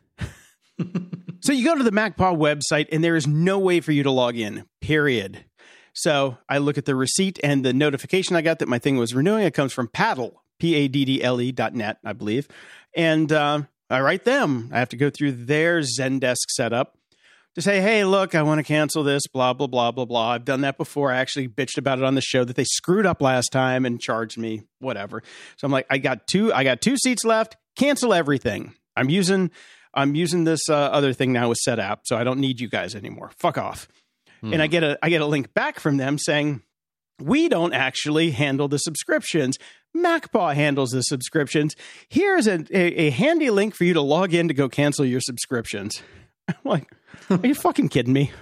so you go to the MacPaw website and there is no way for you to log in, period. So I look at the receipt and the notification I got that my thing was renewing. It comes from Paddle, P A D D L E dot net, I believe. And uh, I write them. I have to go through their Zendesk setup to say, hey, look, I want to cancel this, blah, blah, blah, blah, blah. I've done that before. I actually bitched about it on the show that they screwed up last time and charged me, whatever. So I'm like, I got two, I got two seats left, cancel everything. I'm using I'm using this uh, other thing now with Setapp, so I don't need you guys anymore. Fuck off. Hmm. And I get a I get a link back from them saying, we don't actually handle the subscriptions. MacPaw handles the subscriptions. Here's a, a, a, handy link for you to log in to go cancel your subscriptions. [laughs] I'm like, are you fucking kidding me? [laughs]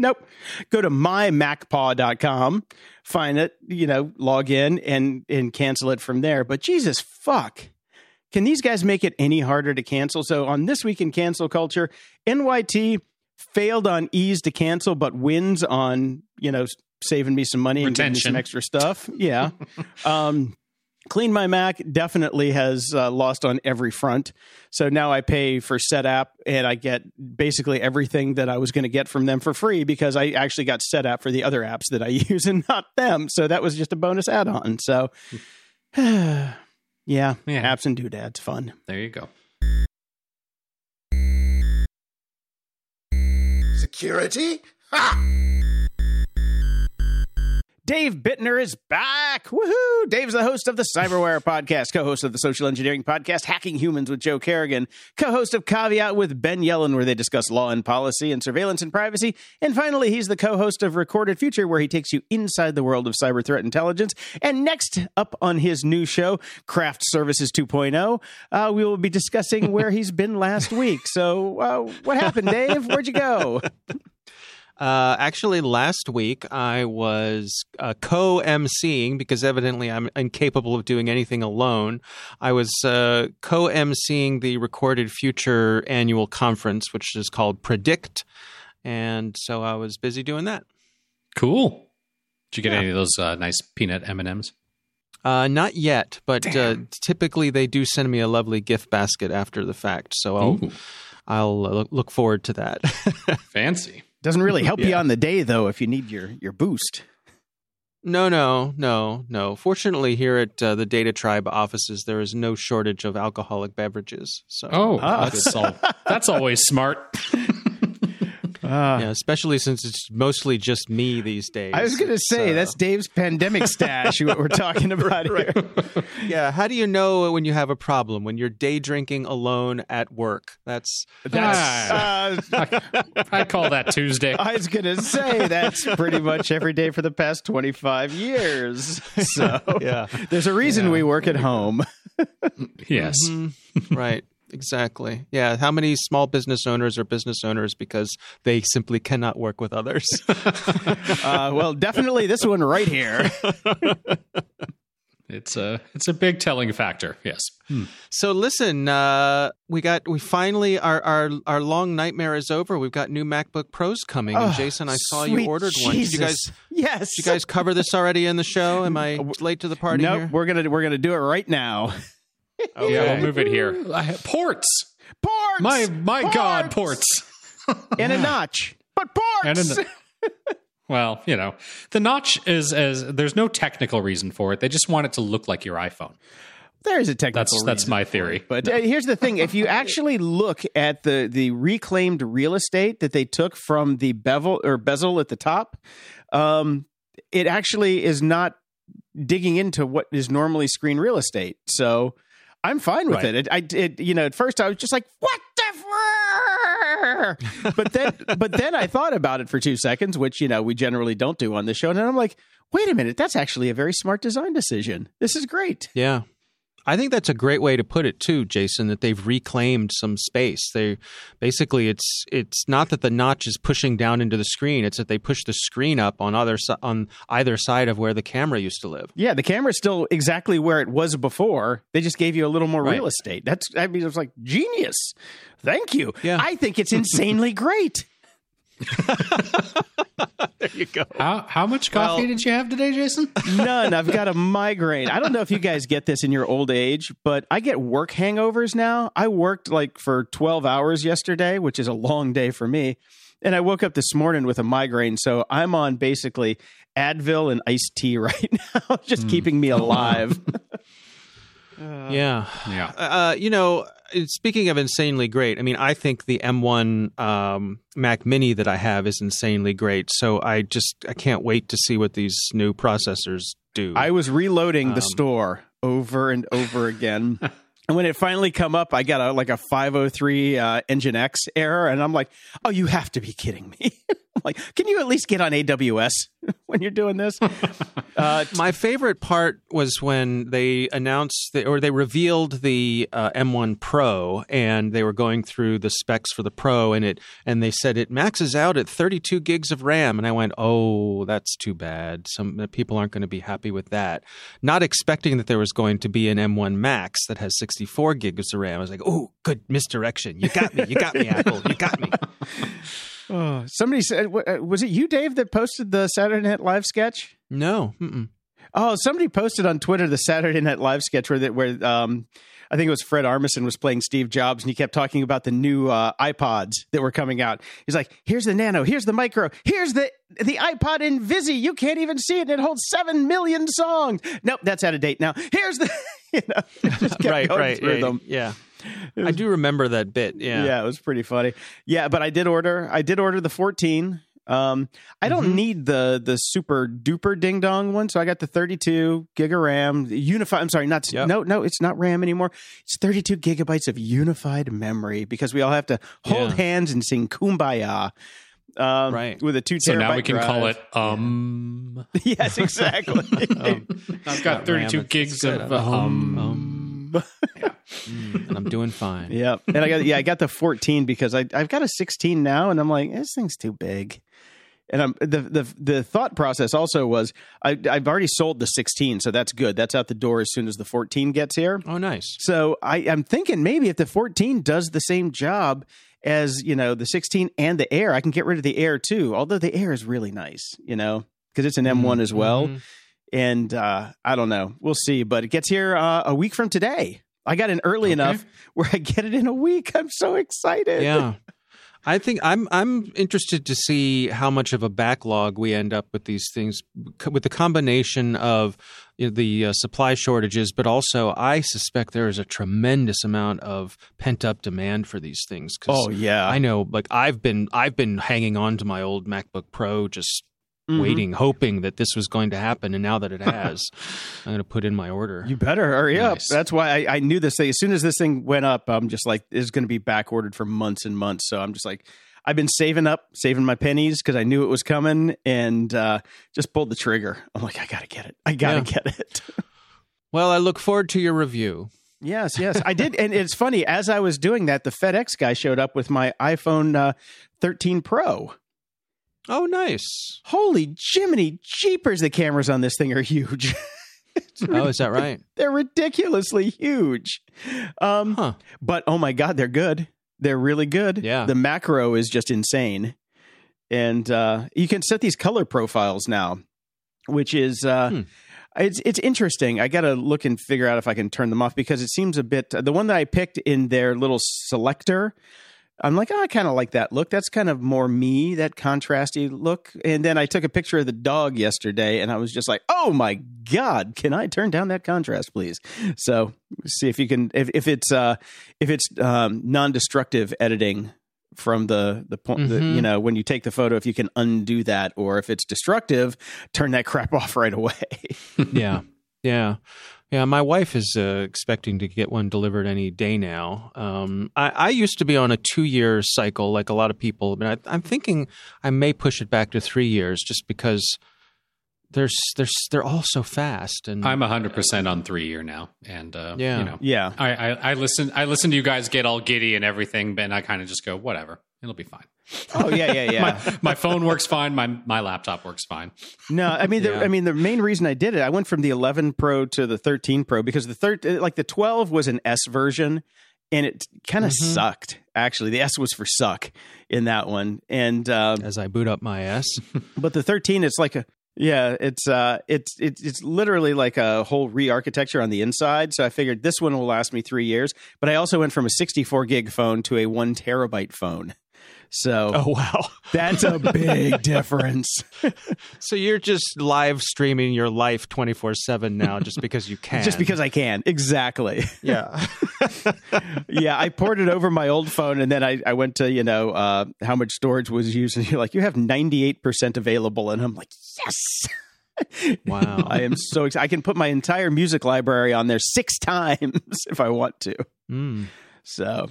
Nope. Go to mymacpaw.com, find it, you know, log in and and cancel it from there. But Jesus fuck. Can these guys make it any harder to cancel? So on this week in cancel culture, NYT failed on ease to cancel, but wins on, you know, saving me some money Retention. and getting me some extra stuff. Yeah. [laughs] um, CleanMyMac definitely has uh, lost on every front. So now I pay for Setapp and I get basically everything that I was going to get from them for free because I actually got Setapp for the other apps that I [laughs] use and not them. So that was just a bonus add on. So [sighs] [sighs] [sighs] yeah, yeah, apps and doodads, fun. There you go. Security? Ha! Dave Bittner is back. Woohoo! Dave's the host of the Cyberwire podcast, co host of the social engineering podcast, Hacking Humans with Joe Carrigan, co host of Caveat with Ben Yellen, where they discuss law and policy and surveillance and privacy. And finally, he's the co host of Recorded Future, where he takes you inside the world of cyber threat intelligence. And next up on his new show, Craft Services 2.0, uh, we will be discussing where he's been last week. So, uh, what happened, Dave? Where'd you go? [laughs] Uh, actually, last week I was uh, co emceeing because evidently I'm incapable of doing anything alone. I was uh, co emceeing the Recorded Future annual conference, which is called Predict. And so I was busy doing that. Cool. Did you get yeah. any of those uh, nice peanut M&Ms? Uh, not yet, but uh, typically they do send me a lovely gift basket after the fact. So I'll Ooh. I'll look forward to that. [laughs] Fancy. Doesn't really help yeah. you on the day though if you need your your boost. No, no, no, no. Fortunately, here at uh, the DataTribe offices, there is no shortage of alcoholic beverages. So, oh, that's, all, that's always smart. [laughs] Uh, yeah, especially since it's mostly just me these days. I was going to say uh, that's Dave's pandemic stash. what we're talking [laughs] about right. here. yeah, how do you know when you have a problem when you're day drinking alone at work? That's that's. Uh, I, [laughs] I call that Tuesday. I was going to say that's pretty much every day for the past twenty five years. So yeah, there's a reason yeah. we work at home. yes, mm-hmm. right. Exactly. Yeah. How many small business owners are business owners because they simply cannot work with others? [laughs] uh, well, definitely this one right here. [laughs] it's a it's a big telling factor. Yes. Hmm. So listen, uh, we got we finally our, our our long nightmare is over. We've got new MacBook Pros coming. Oh, and Jason, I saw you ordered Jesus. one. Did you guys? Yes. Did you guys cover this already in the show? Am I late to the party? No, nope, we're gonna we're gonna do it right now. Okay. [laughs] Yeah, we'll move it here. Ports. Ports. My my ports. God, ports. and [laughs] a notch, but ports. And a, [laughs] well, you know, the notch is as there's no technical reason for it. They just want it to look like your iPhone. There's a technical. That's that's my theory. But no. uh, here's the thing: if you actually look at the the reclaimed real estate that they took from the bevel or bezel at the top, um, it actually is not digging into what is normally screen real estate. So I'm fine with right. it. it. I it, you know at first I was just like what the. but then but then I thought about it for two seconds, which you know we generally don't do on this show, and I'm like, wait a minute, that's actually a very smart design decision. This is great. Yeah, I think that's a great way to put it too, Jason. That they've reclaimed some space. They basically it's it's not that the notch is pushing down into the screen; it's that they push the screen up on other on either side of where the camera used to live. Yeah, the camera's still exactly where it was before. They just gave you a little more right. real estate. That's I mean, it was like genius. Thank you. Yeah. I think it's insanely great. [laughs] there you go. How how much coffee well, did you have today, Jason? none. I've got a [laughs] migraine. I don't know if you guys get this in your old age, but I get work hangovers now. I worked like for 12 hours yesterday, which is a long day for me. And I woke up this morning with a migraine, so I'm on basically Advil and iced tea [laughs] right now, just mm. keeping me alive. Uh, yeah, yeah. Uh, you know, speaking of insanely great, I mean, I think the M1 um, Mac Mini that I have is insanely great. So I just I can't wait to see what these new processors do. I was reloading um, the store over and over again. [laughs] And when it finally come up, I got a like a 503 uh, X error, and I'm like, "Oh, you have to be kidding me!" [laughs] [laughs] Like, "Can you at least get on AWS [laughs] when you're doing this?" [laughs] uh, My favorite part was when they announced the, or they revealed the uh, M1 Pro, and they were going through the specs for the Pro, and it and they said it maxes out at 32 gigs of RAM, and I went, "Oh, that's too bad. Some people aren't going to be happy with that." Not expecting that there was going to be an M1 Max that has 64 gigs of RAM. I was like, oh, good misdirection. You got me. You got me, Apple. You got me. Oh, somebody said, uh, was it you, Dave, that posted the Saturday Night Live sketch? No. Mm-mm. Oh, somebody posted on Twitter the Saturday Night Live sketch where, where um, I think it was Fred Armisen was playing Steve Jobs, and he kept talking about the new uh, iPods that were coming out. He's like, "Here's the Nano, here's the Micro, here's the the iPod Invisi. You can't even see it; and it holds seven million songs. Nope, that's out of date now. Here's the, [laughs] you know, [laughs] just right, right, right, them. yeah." Was, I do remember that bit. Yeah, yeah, it was pretty funny. Yeah, but I did order. I did order the 14. Um, I don't mm-hmm. need the the super duper ding dong one, so I got the 32 gig of RAM, unified. I'm sorry, not yep. no no, it's not RAM anymore. It's 32 gigabytes of unified memory because we all have to hold yeah. hands and sing "Kumbaya." Um, right with a two. So now we can drive. call it um. [laughs] yes, exactly. [laughs] um, I've got 32 RAM, gigs of um. um. [laughs] yeah. Mm, and I'm doing fine. Yeah, and I got yeah I got the 14 because I I've got a 16 now, and I'm like this thing's too big And I'm, the the the thought process also was I, I've already sold the 16, so that's good. That's out the door as soon as the 14 gets here. Oh, nice. So I, I'm thinking maybe if the 14 does the same job as you know the 16 and the Air, I can get rid of the Air too. Although the Air is really nice, you know, because it's an M1 as well. And uh, I don't know, we'll see. But it gets here uh, a week from today. I got in early Okay. enough where I get it in a week. I'm so excited. Yeah. [laughs] I think I'm I'm interested to see how much of a backlog we end up with these things with the combination of you know, the uh, supply shortages, but also I suspect there is a tremendous amount of pent up demand for these things. 'cause Oh yeah. I know, like I've been I've been hanging on to my old MacBook Pro, just Mhm. waiting, hoping that this was going to happen, and now that it [laughs] has, I'm going to put in my order. You better hurry up. That's why I, I knew this thing. As soon as this thing went up, I'm just like, it's going to be back ordered for months and months. So I'm just like, I've been saving up, saving my pennies because I knew it was coming and uh, just pulled the trigger. I'm like, I got to get it. I got to Yeah. get it. [laughs] well, I look forward to your review. yes, yes. I did. And it's funny, as I was doing that, the FedEx guy showed up with my iPhone uh, 13 Pro. Oh, nice. Holy Jiminy Jeepers, the cameras on this thing are huge. [laughs] Oh, is that right? [laughs] They're ridiculously huge. Um, Huh. But oh my god, they're good. They're really good. Yeah. The macro is just insane. And uh, you can set these color profiles now, which is uh, Hmm. it's it's interesting. I got to look and figure out if I can turn them off because it seems a bit the one that I picked in their little selector. I'm like, oh, I kind of like that look. That's kind of more me, that contrasty look. And then I took a picture of the dog yesterday, and I was just like, oh my god, can I turn down that contrast, please? So see if you can, if, if it's uh, if it's um, non-destructive editing from the the point, the, Mhm. you know, when you take the photo, if you can undo that, or if it's destructive, turn that [laughs] crap off right away. yeah, yeah, yeah. My wife is uh, expecting to get one delivered any day now. Um, I, I used to be on a two-year cycle, like a lot of people, but I, I'm thinking I may push it back to three years, just because there's there's they're all so fast. And I'm 100% on three year now. And, uh, Yeah. you know, yeah, I, I, I listen, I listen to you guys get all giddy and everything, but I kind of just go, whatever, it'll be fine. Oh yeah, yeah, [laughs] yeah. My, my phone works fine. My, my laptop works fine. No, I mean, the, Yeah. I mean, the main reason I did it, I went from the 11 Pro to the 13 Pro because the third, like the 12 was an S version, and it kind of Mhm. sucked. Actually, the S was for suck in that one, and um, as I boot up my S, [laughs] but the 13, it's like a yeah, it's uh, it's it's it's literally like a whole re-architecture on the inside. So I figured this one will last me three years. But I also went from a 64 gig phone to a one terabyte phone. So oh wow! [laughs] that's a big difference. [laughs] So you're just live streaming your life 24 seven now, just because you [laughs] can. Just because I can, exactly. yeah. yeah, I ported it over my old phone and then I, I went to, you know, uh, how much storage was used. And you're like, you have 98% available. And I'm like, yes. Wow. I am so excited. I can put my entire music library on there six times if I want to. Mm. So,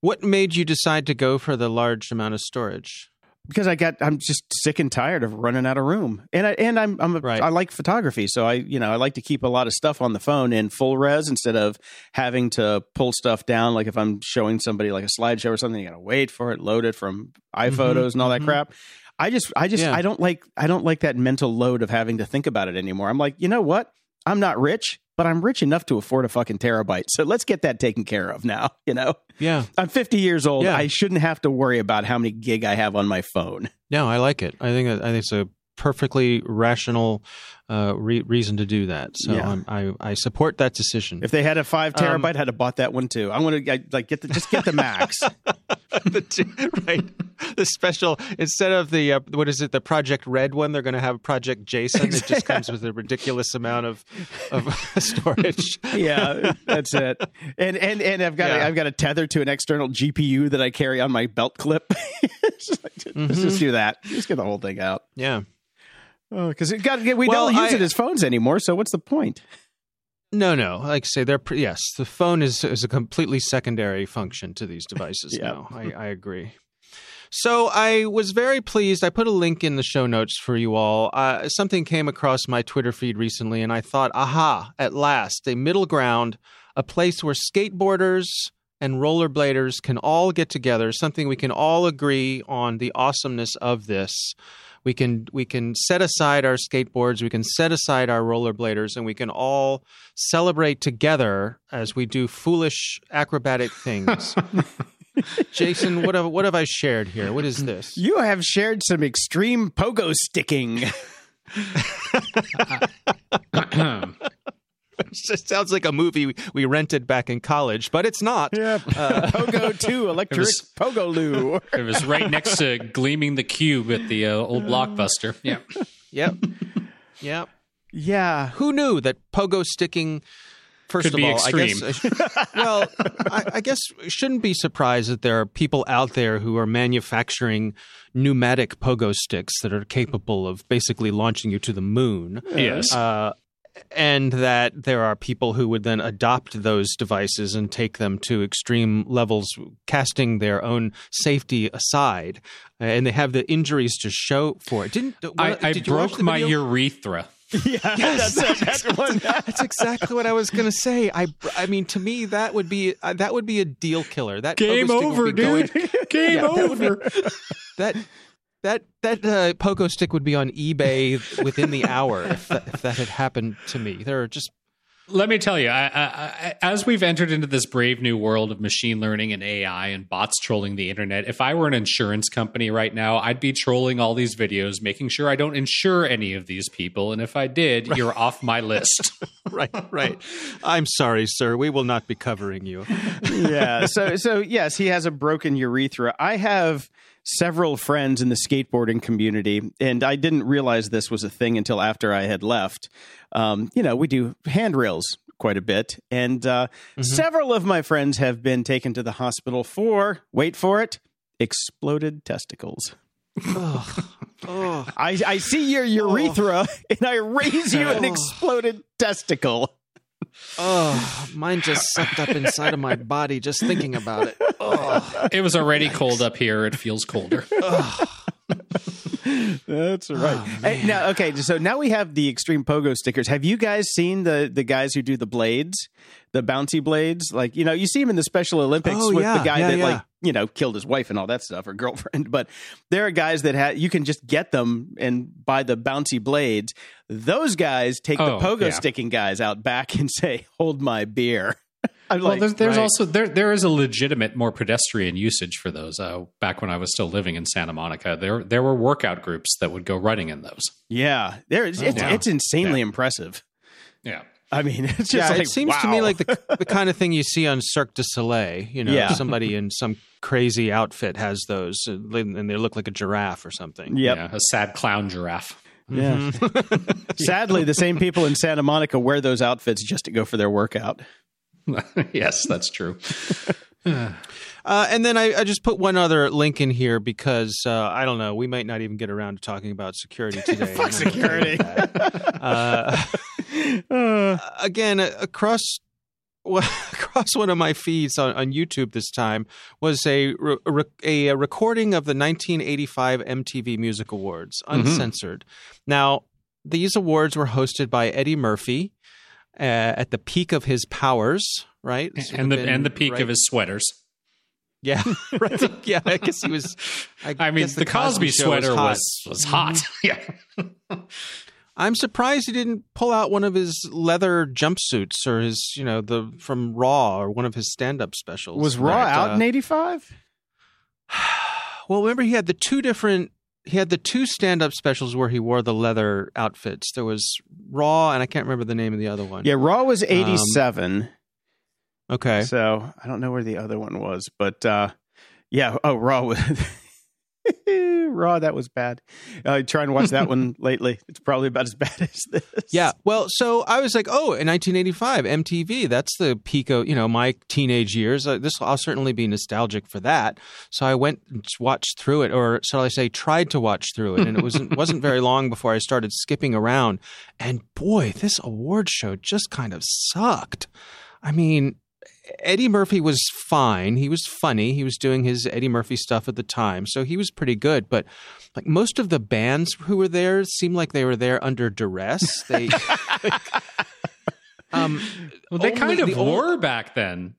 What made you decide to go for the large amount of storage? because I got, I'm just sick and tired of running out of room. And I, and I'm, I'm, a, Right. I like photography. So I, you know, I like to keep a lot of stuff on the phone in full res instead of having to pull stuff down. Like if I'm showing somebody like a slideshow or something, you got to wait for it, load it from iPhotos and all that mhm. crap. I just, I just, Yeah. I don't like, I don't like that mental load of having to think about it anymore. I'm like, you know what? I'm not rich, but I'm rich enough to afford a fucking terabyte. So let's get that taken care of now. [laughs] You know, Yeah. I'm 50 years old. Yeah. I shouldn't have to worry about how many gig I have on my phone. No, I like it. I think I think it's a perfectly rational uh, re- reason to do that. So Yeah. I'm, I I support that decision. If they had a five Um, terabyte, I'd have bought that one too. I want to like get the just get the max. [laughs] the two, right, the special instead of the uh, what is it, the Project Red one, they're going to have Project Jason. It just comes with a ridiculous amount of of [laughs] storage. yeah, that's it. And and and I've got a, Yeah. I've got a tether to an external GPU that I carry on my belt clip. [laughs] Just like, Let's Mm-hmm. just do that. Just get the whole thing out. Yeah. Because it got we Well, don't use I- it as phones anymore. So what's the point? No, no. Like I say, they're pre- yes. The phone is is a completely secondary function to these devices Yeah. [laughs] now. I, I agree. So I was very pleased. I put a link in the show notes for you all. Uh, something came across my Twitter feed recently, and I thought, aha! At last, a middle ground, a place where skateboarders and rollerbladers can all get together, something we can all agree on the awesomeness of this. We can we can set aside our skateboards, we can set aside our rollerbladers, and we can all celebrate together as we do foolish acrobatic things. [laughs] Jason, what have what have I shared here? What is this? You have shared some extreme pogo sticking. [laughs] [clears throat] [laughs] It just sounds like a movie we rented back in college, but it's not. Yeah. Uh, [laughs] pogo 2 [laughs] electric was- pogo loo. It was right next to Gleaming the Cube at the uh, old Blockbuster. Yeah. Yep. Yep. Yeah. Who knew that pogo sticking? First Could of be all, I guess. well, I, I guess shouldn't be surprised that there are people out there who are manufacturing pneumatic pogo sticks that are capable of basically launching you to the moon. Yes. Uh, and that there are people who would then adopt those devices and take them to extreme levels, casting their own safety aside, and they have the injuries to show for it. Didn't I, what- I did broke my urethra. [laughs] Yeah. That's, that's one. That's exactly what I was going to say. I, I mean, to me, that would be uh, that would be a deal killer. That Game pogo stick would over, be going- dude. [laughs] Game Yeah, that would be- over. [laughs] that that that uh, pogo stick would be on eBay within the hour if that, if that had happened to me. There are just Let me tell you, I, I, I, as we've entered into this brave new world of machine learning and AI and bots trolling the internet, if I were an insurance company right now, I'd be trolling all these videos, making sure I don't insure any of these people. And if I did, you're off my list. [laughs] [laughs] right, right. I'm sorry, sir. We will not be covering you. yeah. So so yes, he has a broken urethra. I have several friends in the skateboarding community, and I didn't realize this was a thing until after I had left. Um, you know, we do handrails quite a bit, and uh, several of my friends have been taken to the hospital for wait for it exploded testicles. Oh, I, I see your urethra and I raise you an Oh. exploded testicle. Oh, mine just sucked up inside of my body just thinking about it. Oh, it was already cold up here. It feels colder. [laughs] That's oh, right. Hey, now, okay, so now we have the extreme pogo stickers. Have you guys seen the the guys who do the blades, the bouncy blades? Like, you know, you see him in the Special Olympics Oh, with yeah, the guy yeah, that yeah. like, you know, killed his wife and all that stuff or girlfriend. [laughs] But there are guys that ha- you can just get them and buy the bouncy blades. Those guys take Oh, the pogo sticking guys out back and say, "Hold my beer." [laughs] I'm Well, like, there's, there's right. also there there is a legitimate, more pedestrian usage for those. Uh, back when I was still living in Santa Monica, there there were workout groups that would go running in those. yeah, there is. It's, wow. it's insanely impressive. Yeah, I mean, it's just yeah, like, it seems to me like the the kind of thing you see on Cirque du Soleil. You know, Yeah. somebody in some crazy outfit has those, uh, and they look like a giraffe or something. Yep. yeah, a sad clown giraffe. Yeah. Sadly, the same people in Santa Monica wear those outfits just to go for their workout. yes, that's true. Uh, and then I, I just put one other link in here because uh, I don't know. We might not even get around to talking about security [laughs] today. Fuck security. [laughs] uh, [laughs] Uh, again, across well, across one of my feeds on, on YouTube this time was a, re- a, a recording of the 1985 MTV Music Awards, uncensored. Now, these awards were hosted by Eddie Murphy uh, at the peak of his powers, right? This and the and the peak right- of his sweaters. Yeah, [laughs] right. Yeah, I guess he was. I, I mean, guess the, Cosby, Show sweater hot. was was hot. [laughs] Yeah, I'm surprised he didn't pull out one of his leather jumpsuits or his, you know, the from Raw or one of his stand-up specials. was Raw Right, out uh, in '85? [sighs] Well, remember he had the two different. He had the two stand-up specials where he wore the leather outfits. There was Raw, and I can't remember the name of the other one. Yeah, Raw was '87. Okay. So I don't know where the other one was, but uh, yeah. Oh, Raw was [laughs] Raw. That was bad. Uh, try and watch that one [laughs] lately. It's probably about as bad as this. Yeah. Well, so I was like, oh, in 1985, MTV. That's the peak of you know my teenage years. Uh, this I'll certainly be nostalgic for that. So I went and watched through it, or shall I say, tried to watch through it, and it wasn't [laughs] wasn't very long before I started skipping around. And boy, this award show just kind of sucked. I mean. Eddie Murphy was fine. He was funny. He was doing his Eddie Murphy stuff at the time, so he was pretty good. But like most of the bands who were there seemed like they were there under duress. They, [laughs] um, well, they kind of the were back then.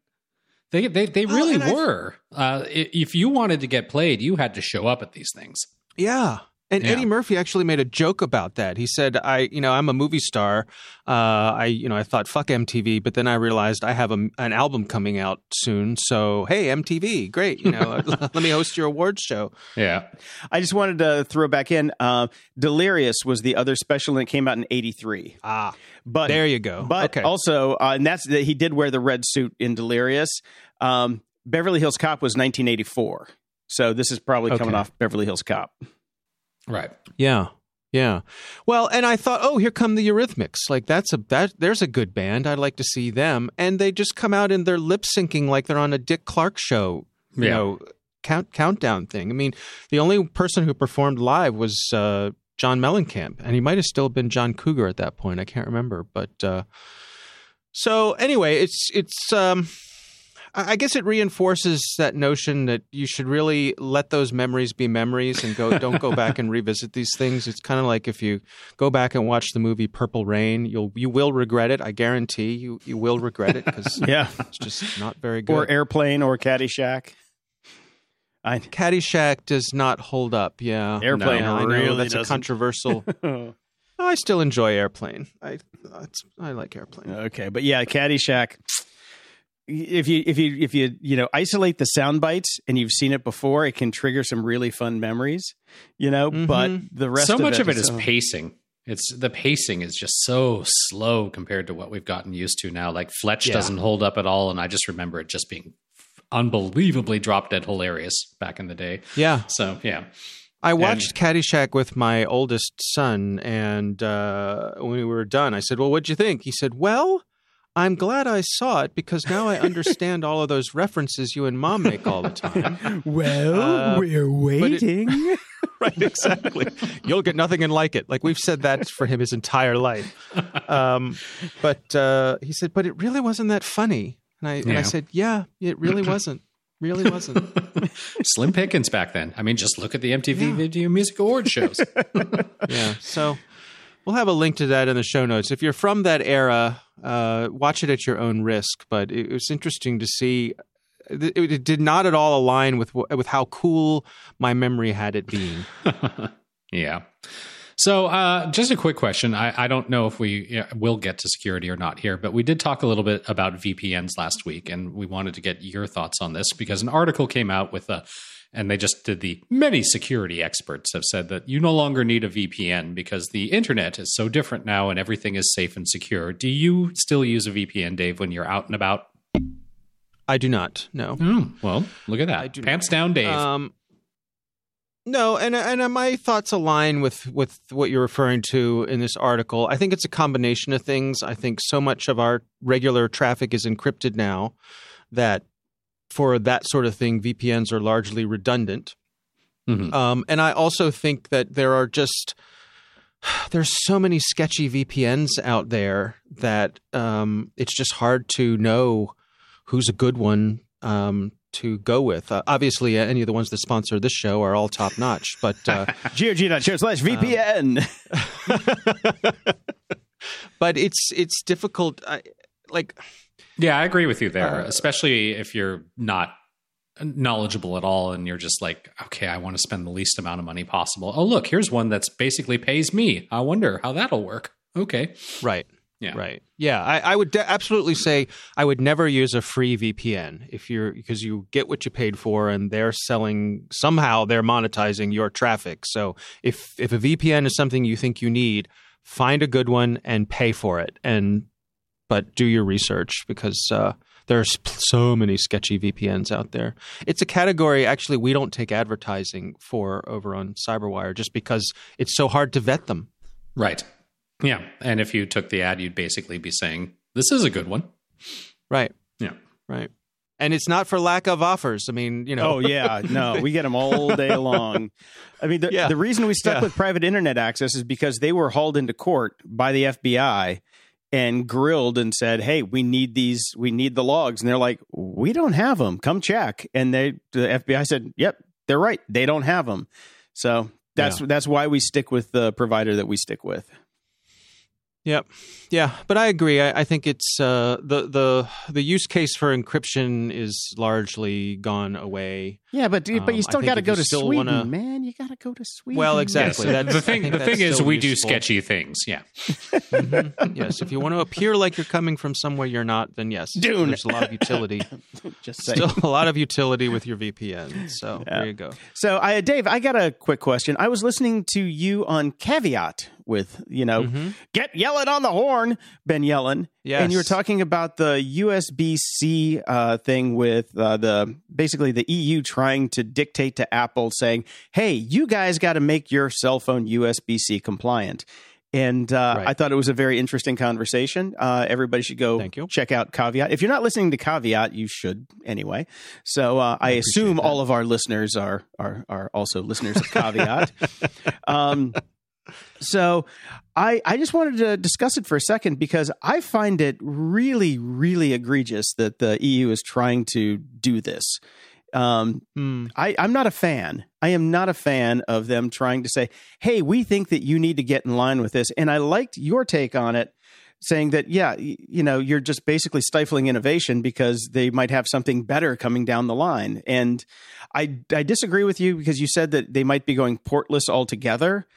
They they they really I- were. Uh, if you wanted to get played, you had to show up at these things. Yeah. And Yeah. Eddie Murphy actually made a joke about that. He said, "I, you know, I'm a movie star. Uh, I, you know, I thought fuck MTV, but then I realized I have a, an album coming out soon. So hey, MTV, great. You know, [laughs] let me host your awards show. Yeah. I just wanted to throw back in. Uh, Delirious was the other special, and it came out in '83. Ah, But there you go. But okay, also, uh, and that's he did wear the red suit in Delirious. Um, Beverly Hills Cop was 1984, so this is probably coming off Beverly Hills Cop. Right. yeah, yeah. Well, and I thought, oh, here come the Eurythmics. Like that's a that there's a good band. I'd like to see them. And they just come out and they're lip syncing like they're on a Dick Clark show. You Yeah. know, count countdown thing. I mean, the only person who performed live was uh, John Mellencamp, and he might have still been John Cougar at that point. I can't remember, but uh, so anyway, it's it's. Um, I guess it reinforces that notion that you should really let those memories be memories and go. Don't go back and [laughs] revisit these things. It's kind of like if you go back and watch the movie Purple Rain, you'll you will regret it. I guarantee you you will regret it because [laughs] Yeah, it's just not very good. or Airplane or Caddyshack. I Caddyshack does not hold up. Yeah, Airplane I know, really that's a doesn't. controversial. [laughs] I still enjoy Airplane. I I like Airplane. okay, but yeah, Caddyshack. If you if you if you you know isolate the sound bites and you've seen it before, it can trigger some really fun memories. You know, but Mhm. the rest so of much it of it is uh, pacing. It's the pacing is just so slow compared to what we've gotten used to now. Like Fletch Yeah. doesn't hold up at all, and I just remember it just being unbelievably drop dead hilarious back in the day. Yeah, So yeah, I watched Caddyshack with my oldest son, and uh, when we were done, I said, "Well, what'd you think?" He said, "Well." I'm glad I saw it because now I understand all of those references you and mom make all the time. [laughs] Well, Uh, we're it- waiting. [laughs] right, exactly. You'll get nothing and like it. Like we've said that for him his entire life. Um, but uh, he said, but it really wasn't that funny. And I, and I said, yeah, it really wasn't. Really wasn't. [laughs] Slim Pickens back then. I mean, just look at the MTV Yeah. Video Music Award shows. yeah. So we'll have a link to that in the show notes. If you're from that era, uh, watch it at your own risk. But it, was interesting to see. It, it did not at all align with with how cool my memory had it being. [laughs] yeah. So, uh, just a quick question. I, I don't know if we will get to security or not here, but we did talk a little bit about VPNs last week, and we wanted to get your thoughts on this because an article came out with a, and they just did the many security experts have said that you no longer need a VPN because the internet is so different now and everything is safe and secure. Do you still use a VPN, Dave, when you're out and about? I do not. No. Oh, well, look at that. Pants down, Dave. Um, no, and and my thoughts align with with what you're referring to in this article. I think it's a combination of things. I think so much of our regular traffic is encrypted now that for that sort of thing, VPNs are largely redundant. Mhm. Um, and I also think that there are just [sighs] there's so many sketchy VPNs out there that um, it's just hard to know who's a good one um, to go with. Uh, obviously, uh, any of the ones that sponsor this show are all top notch, but uh, [laughs] GOG.show slash VPN. [laughs] but it's it's difficult. I, like Yeah, I agree with you there, Uh, especially if you're not knowledgeable at all and you're just like, okay, I want to spend the least amount of money possible. Oh, look, here's one that's basically pays me. I wonder how that'll work. Okay. right. Yeah. Right. Yeah, I, I would de- absolutely say I would never use a free VPN if you're because you get what you paid for, and they're selling somehow they're monetizing your traffic. So if if a VPN is something you think you need, find a good one and pay for it. And but do your research because uh, there's so many sketchy VPNs out there. It's a category actually we don't take advertising for over on CyberWire just because it's so hard to vet them. Right. Yeah. And if you took the ad, you'd basically be saying, this is a good one. Right. Yeah. Right. And it's not for lack of offers. I mean, you know. Oh yeah, no, [laughs] we get them all day long. I mean, the, Yeah. the reason we stuck Yeah. with private internet access is because they were hauled into court by the FBI and grilled and said, "Hey, we need these. We need the logs." And they're like, "We don't have them. Come check." And they, the FBI said, "Yep, they're right. They don't have them." So that's that's why we stick with the provider that we stick with. Yep. Yeah, but I agree. I, I think it's uh, the the the use case for encryption is largely gone away. Yeah, but but you Um, still got to go to Sweden, wanna- man. You got to go to Sweden. Well, Yes. exactly. That's- the thing, the thing is, still we do sketchy things. Yeah. Mhm. yes, if you want to appear like you're coming from somewhere you're not, then yes, Dune. there's a lot of utility. [laughs] Just saying. Still a lot of utility with your VPN. So Yeah. there you go. So, I, Dave, I got a quick question. I was listening to you on Caveat with, you know, Mm-hmm. get yelling on the horn, Ben Yellen. Yes. And you were talking about the USB C uh, thing with uh, the basically the EU trying to dictate to Apple saying, hey, you guys got to make your cell phone USB C compliant. And uh, Right. I thought it was a very interesting conversation. Uh, everybody should go Thank you. check out Caveat. If you're not listening to Caveat, you should anyway. So uh, I, assume all of our listeners are are are also listeners of Caveat. [laughs] um, so I I just wanted to discuss it for a second because I find it really really egregious that the EU is trying to do this. Um, Hmm. I, I'm not a fan. I am not a fan of them trying to say, "Hey, we think that you need to get in line with this." And I liked your take on it, saying that, yeah, you know, you're just basically stifling innovation because they might have something better coming down the line. And I I disagree with you because you said that they might be going portless altogether.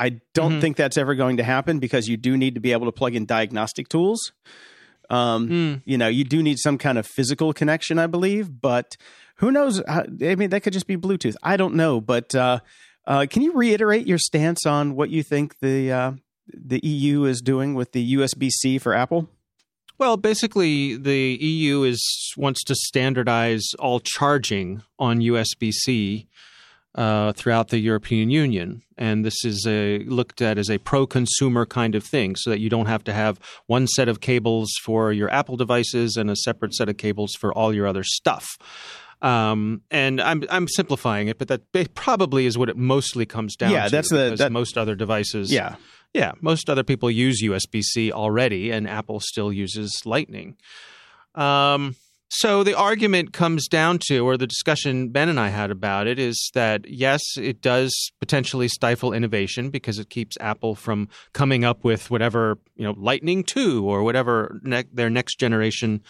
I don't Mhm. think that's ever going to happen because you do need to be able to plug in diagnostic tools. Um, Hmm. you know, you do need some kind of physical connection, I believe, but who knows? I mean, that could just be Bluetooth. I don't know, but uh, uh, can you reiterate your stance on what you think the uh, the EU is doing with the USB C for Apple? Well, basically, the EU is wants to standardize all charging on USB C uh, throughout the European Union, and this is a, looked at as a pro-consumer kind of thing, so that you don't have to have one set of cables for your Apple devices and a separate set of cables for all your other stuff. Um, and I'm I'm simplifying it, but that probably is what it mostly comes down Yeah, to. that's the- that- most other devices. Yeah, Yeah, most other people use USB C already, and Apple still uses Lightning. Um, so the argument comes down to, or the discussion Ben and I had about it, is that yes, it does potentially stifle innovation because it keeps Apple from coming up with whatever you know, Lightning two or whatever ne- their next generation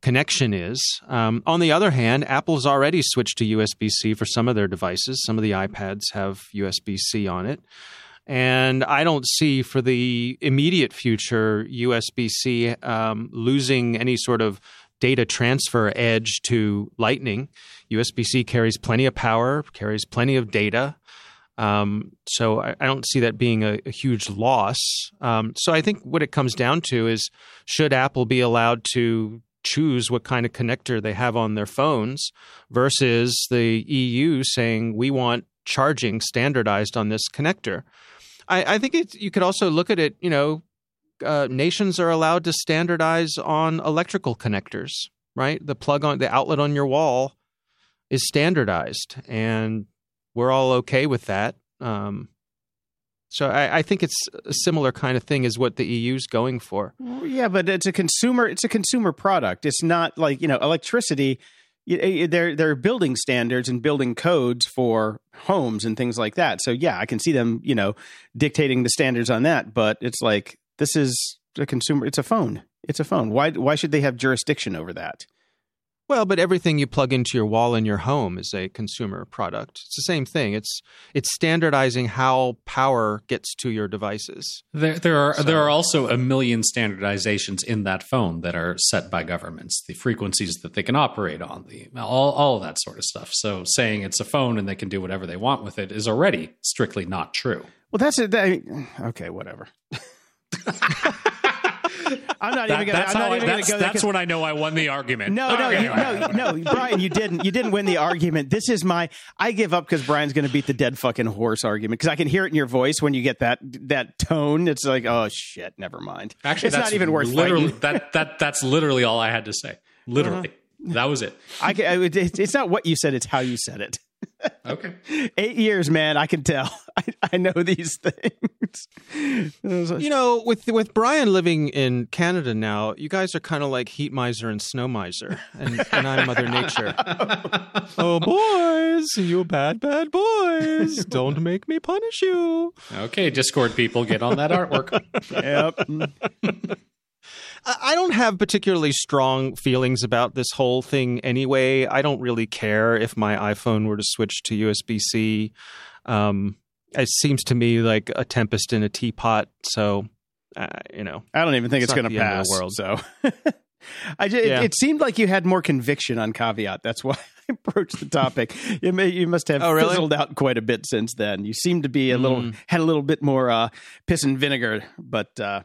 connection is. Um, on the other hand, Apple's already switched to USB C for some of their devices. Some of the iPads have USB C on it. And I don't see for the immediate future USB C um, losing any sort of data transfer edge to Lightning. USB C carries plenty of power, carries plenty of data. Um, so I, I don't see that being a, a huge loss. Um, so I think what it comes down to is should Apple be allowed to choose what kind of connector they have on their phones versus the EU saying we want charging standardized on this connector. I, I think you could also look at it, you know, uh, nations are allowed to standardize on electrical connectors, right? The plug on the outlet on your wall is standardized, and we're all okay with that. Um, so I, I think it's a similar kind of thing as what the EU's going for. yeah, but it's a consumer. It's a consumer product. It's not like you know electricity. They're they're building standards and building codes for homes and things like that. So yeah, I can see them you know dictating the standards on that. But it's like this is a consumer. It's a phone. It's a phone. Why why should they have jurisdiction over that? Well, but everything you plug into your wall in your home is a consumer product. It's the same thing. It's it's standardizing how power gets to your devices. There, there are So- there are also a million standardizations in that phone that are set by governments, the frequencies that they can operate on, the all all of that sort of stuff. So saying it's a phone and they can do whatever they want with it is already strictly not true. Well, that's it. I okay, whatever. [laughs] [laughs] I'm not even gonna. that's I'm not I, even gonna that's, go there that's 'cause- when I know I won the argument. No, no, Okay. you, no, no, Brian, you didn't. You didn't win the argument. This is my. I give up because Brian's going to beat the dead fucking horse argument because I can hear it in your voice when you get that that tone. It's like, oh shit, never mind. Actually, it's that's not even worth literally, fighting. That that that's literally all I had to say. Literally, uh-huh. that was it. I, I, it, it's not what you said; it's how you said it. Okay. [laughs] Eight years, man. I can tell. [laughs] I, I know these things. [laughs] You know, with with Brian living in Canada now, you guys are kind of like heat miser and snow miser, and, and I'm Mother Nature. oh, boys, you bad, bad boys! Don't make me punish you. Okay, Discord people, get on that artwork. yep. I don't have particularly strong feelings about this whole thing anyway. I don't really care if my iPhone were to switch to USB C. Um, it seems to me like a tempest in a teapot. So, uh, you know, I don't even think It's it's, going to the end of pass. the world. So, [laughs] I just, Yeah. it, it seemed like you had more conviction on caveat. That's why [laughs] I approached the topic. you may, you must have Oh, really? fizzled out quite a bit since then. You seem to be a little Mm. had a little bit more uh, piss and vinegar, but uh,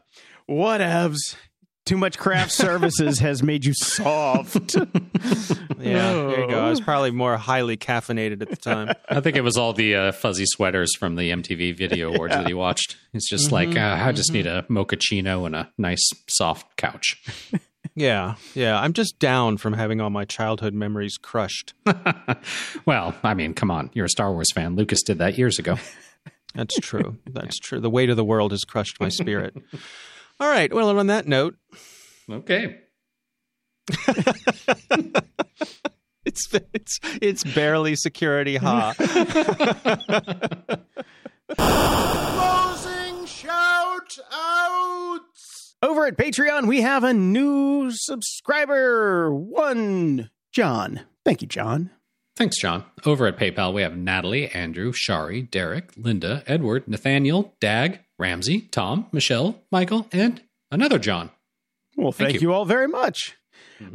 whatevs. Too much craft [laughs] services has made you soft. [laughs] yeah, there you go. I was probably more highly caffeinated at the time. I think it was all the uh, fuzzy sweaters from the MTV Video Awards that he watched. It's just like, uh, I just need a mochaccino and a nice soft couch. [laughs] Yeah, yeah. I'm just down from having all my childhood memories crushed. well, I mean, come on. You're a Star Wars fan. Lucas did that years ago. That's true. That's true. The weight of the world has crushed my spirit. All right. Well, and on that note, Okay. [laughs] it's it's it's barely security ha. [laughs] Closing shout outs. Over at Patreon, we have a new subscriber. One, John. Thank you, John. Thanks, John. Over at PayPal, we have Natalie, Andrew, Shari, Derek, Linda, Edward, Nathaniel, Dag, Ramsey, Tom, Michelle, Michael, and another John. Well, thank, Thank you. you. all very much.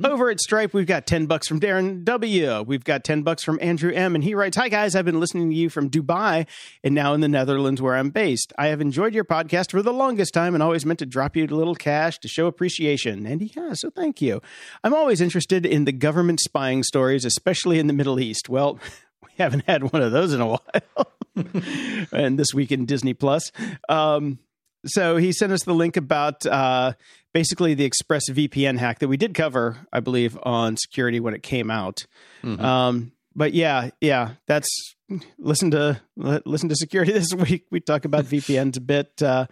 Over at Stripe, we've got 10 bucks from Darren W. We've got 10 bucks from Andrew M. And he writes, Hi guys, I've been listening to you from Dubai and now in the Netherlands where I'm based. I have enjoyed your podcast for the longest time and always meant to drop you a little cash to show appreciation. And he has, so thank you. I'm always interested in the government spying stories, especially in the Middle East. Well, [laughs] we haven't had one of those in a while. [laughs] and this week in Disney Plus. Um, so he sent us the link about uh, basically the Express VPN hack that we did cover, I believe, on security when it came out. Um, but yeah, yeah, that's listen to listen to security [laughs] this week. We talk about [laughs] VPNs a bit. Uh,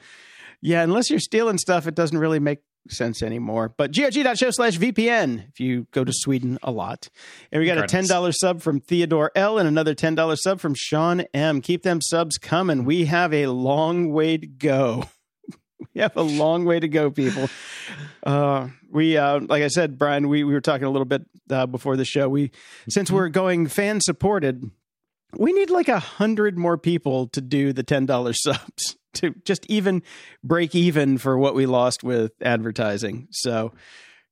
yeah, unless you're stealing stuff, it doesn't really make sense anymore. But gog.show slash VPN if you go to Sweden a lot. And we got a $10 sub from Theodore L and another $10 sub from Sean M. Keep them subs coming. We have a long way to go. [laughs] [laughs] we have a long way to go, people. Uh, we, uh, like I said, Brian, we, we were talking a little bit uh, before the show. We, since we're going fan supported, we need like a hundred more people to do the ten dollars subs [laughs] to just even break even for what we lost with advertising. So,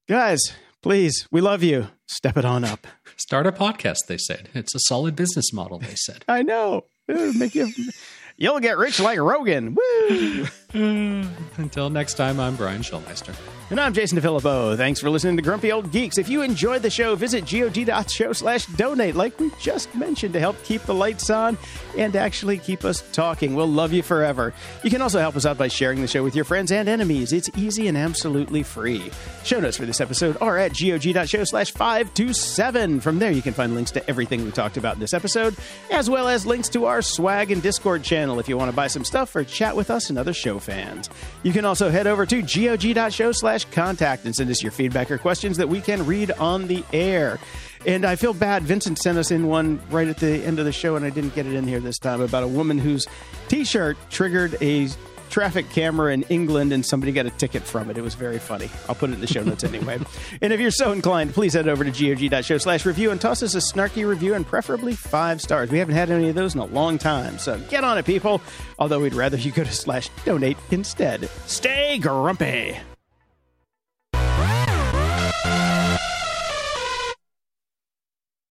guys, please, we love you. Step it on up. Start a podcast, they said. It's a solid business model, they said. I know. It'll make you. You'll get rich like Rogan. Woo! [laughs] Until next time, I'm Brian Schulmeister. And I'm Jason DeFilippo. Thanks for listening to Grumpy Old Geeks. If you enjoyed the show, visit gog.show slash donate, like we just mentioned, to help keep the lights on and actually keep us talking. We'll love you forever. You can also help us out by sharing the show with your friends and enemies. It's easy and absolutely free. Show notes for this episode are at gog.show slash 527. From there, you can find links to everything we talked about in this episode, as well as links to our swag and Discord channel if you want to buy some stuff or chat with us and other show fans. You can also head over to gog.show slash contact and send us your feedback or questions that we can read on the air. And I feel bad. Vincent sent us in one right at the end of the show, and I didn't get it in here this time about a woman whose t shirt triggered a traffic camera in England and somebody got a ticket from it. It was very funny. I'll put it in the show notes [laughs] anyway. and if you're so inclined, please head over to gog.show slash review and toss us a snarky review and preferably five stars. We haven't had any of those in a long time. So get on it, people. Although we'd rather you go to slash donate instead. Stay grumpy.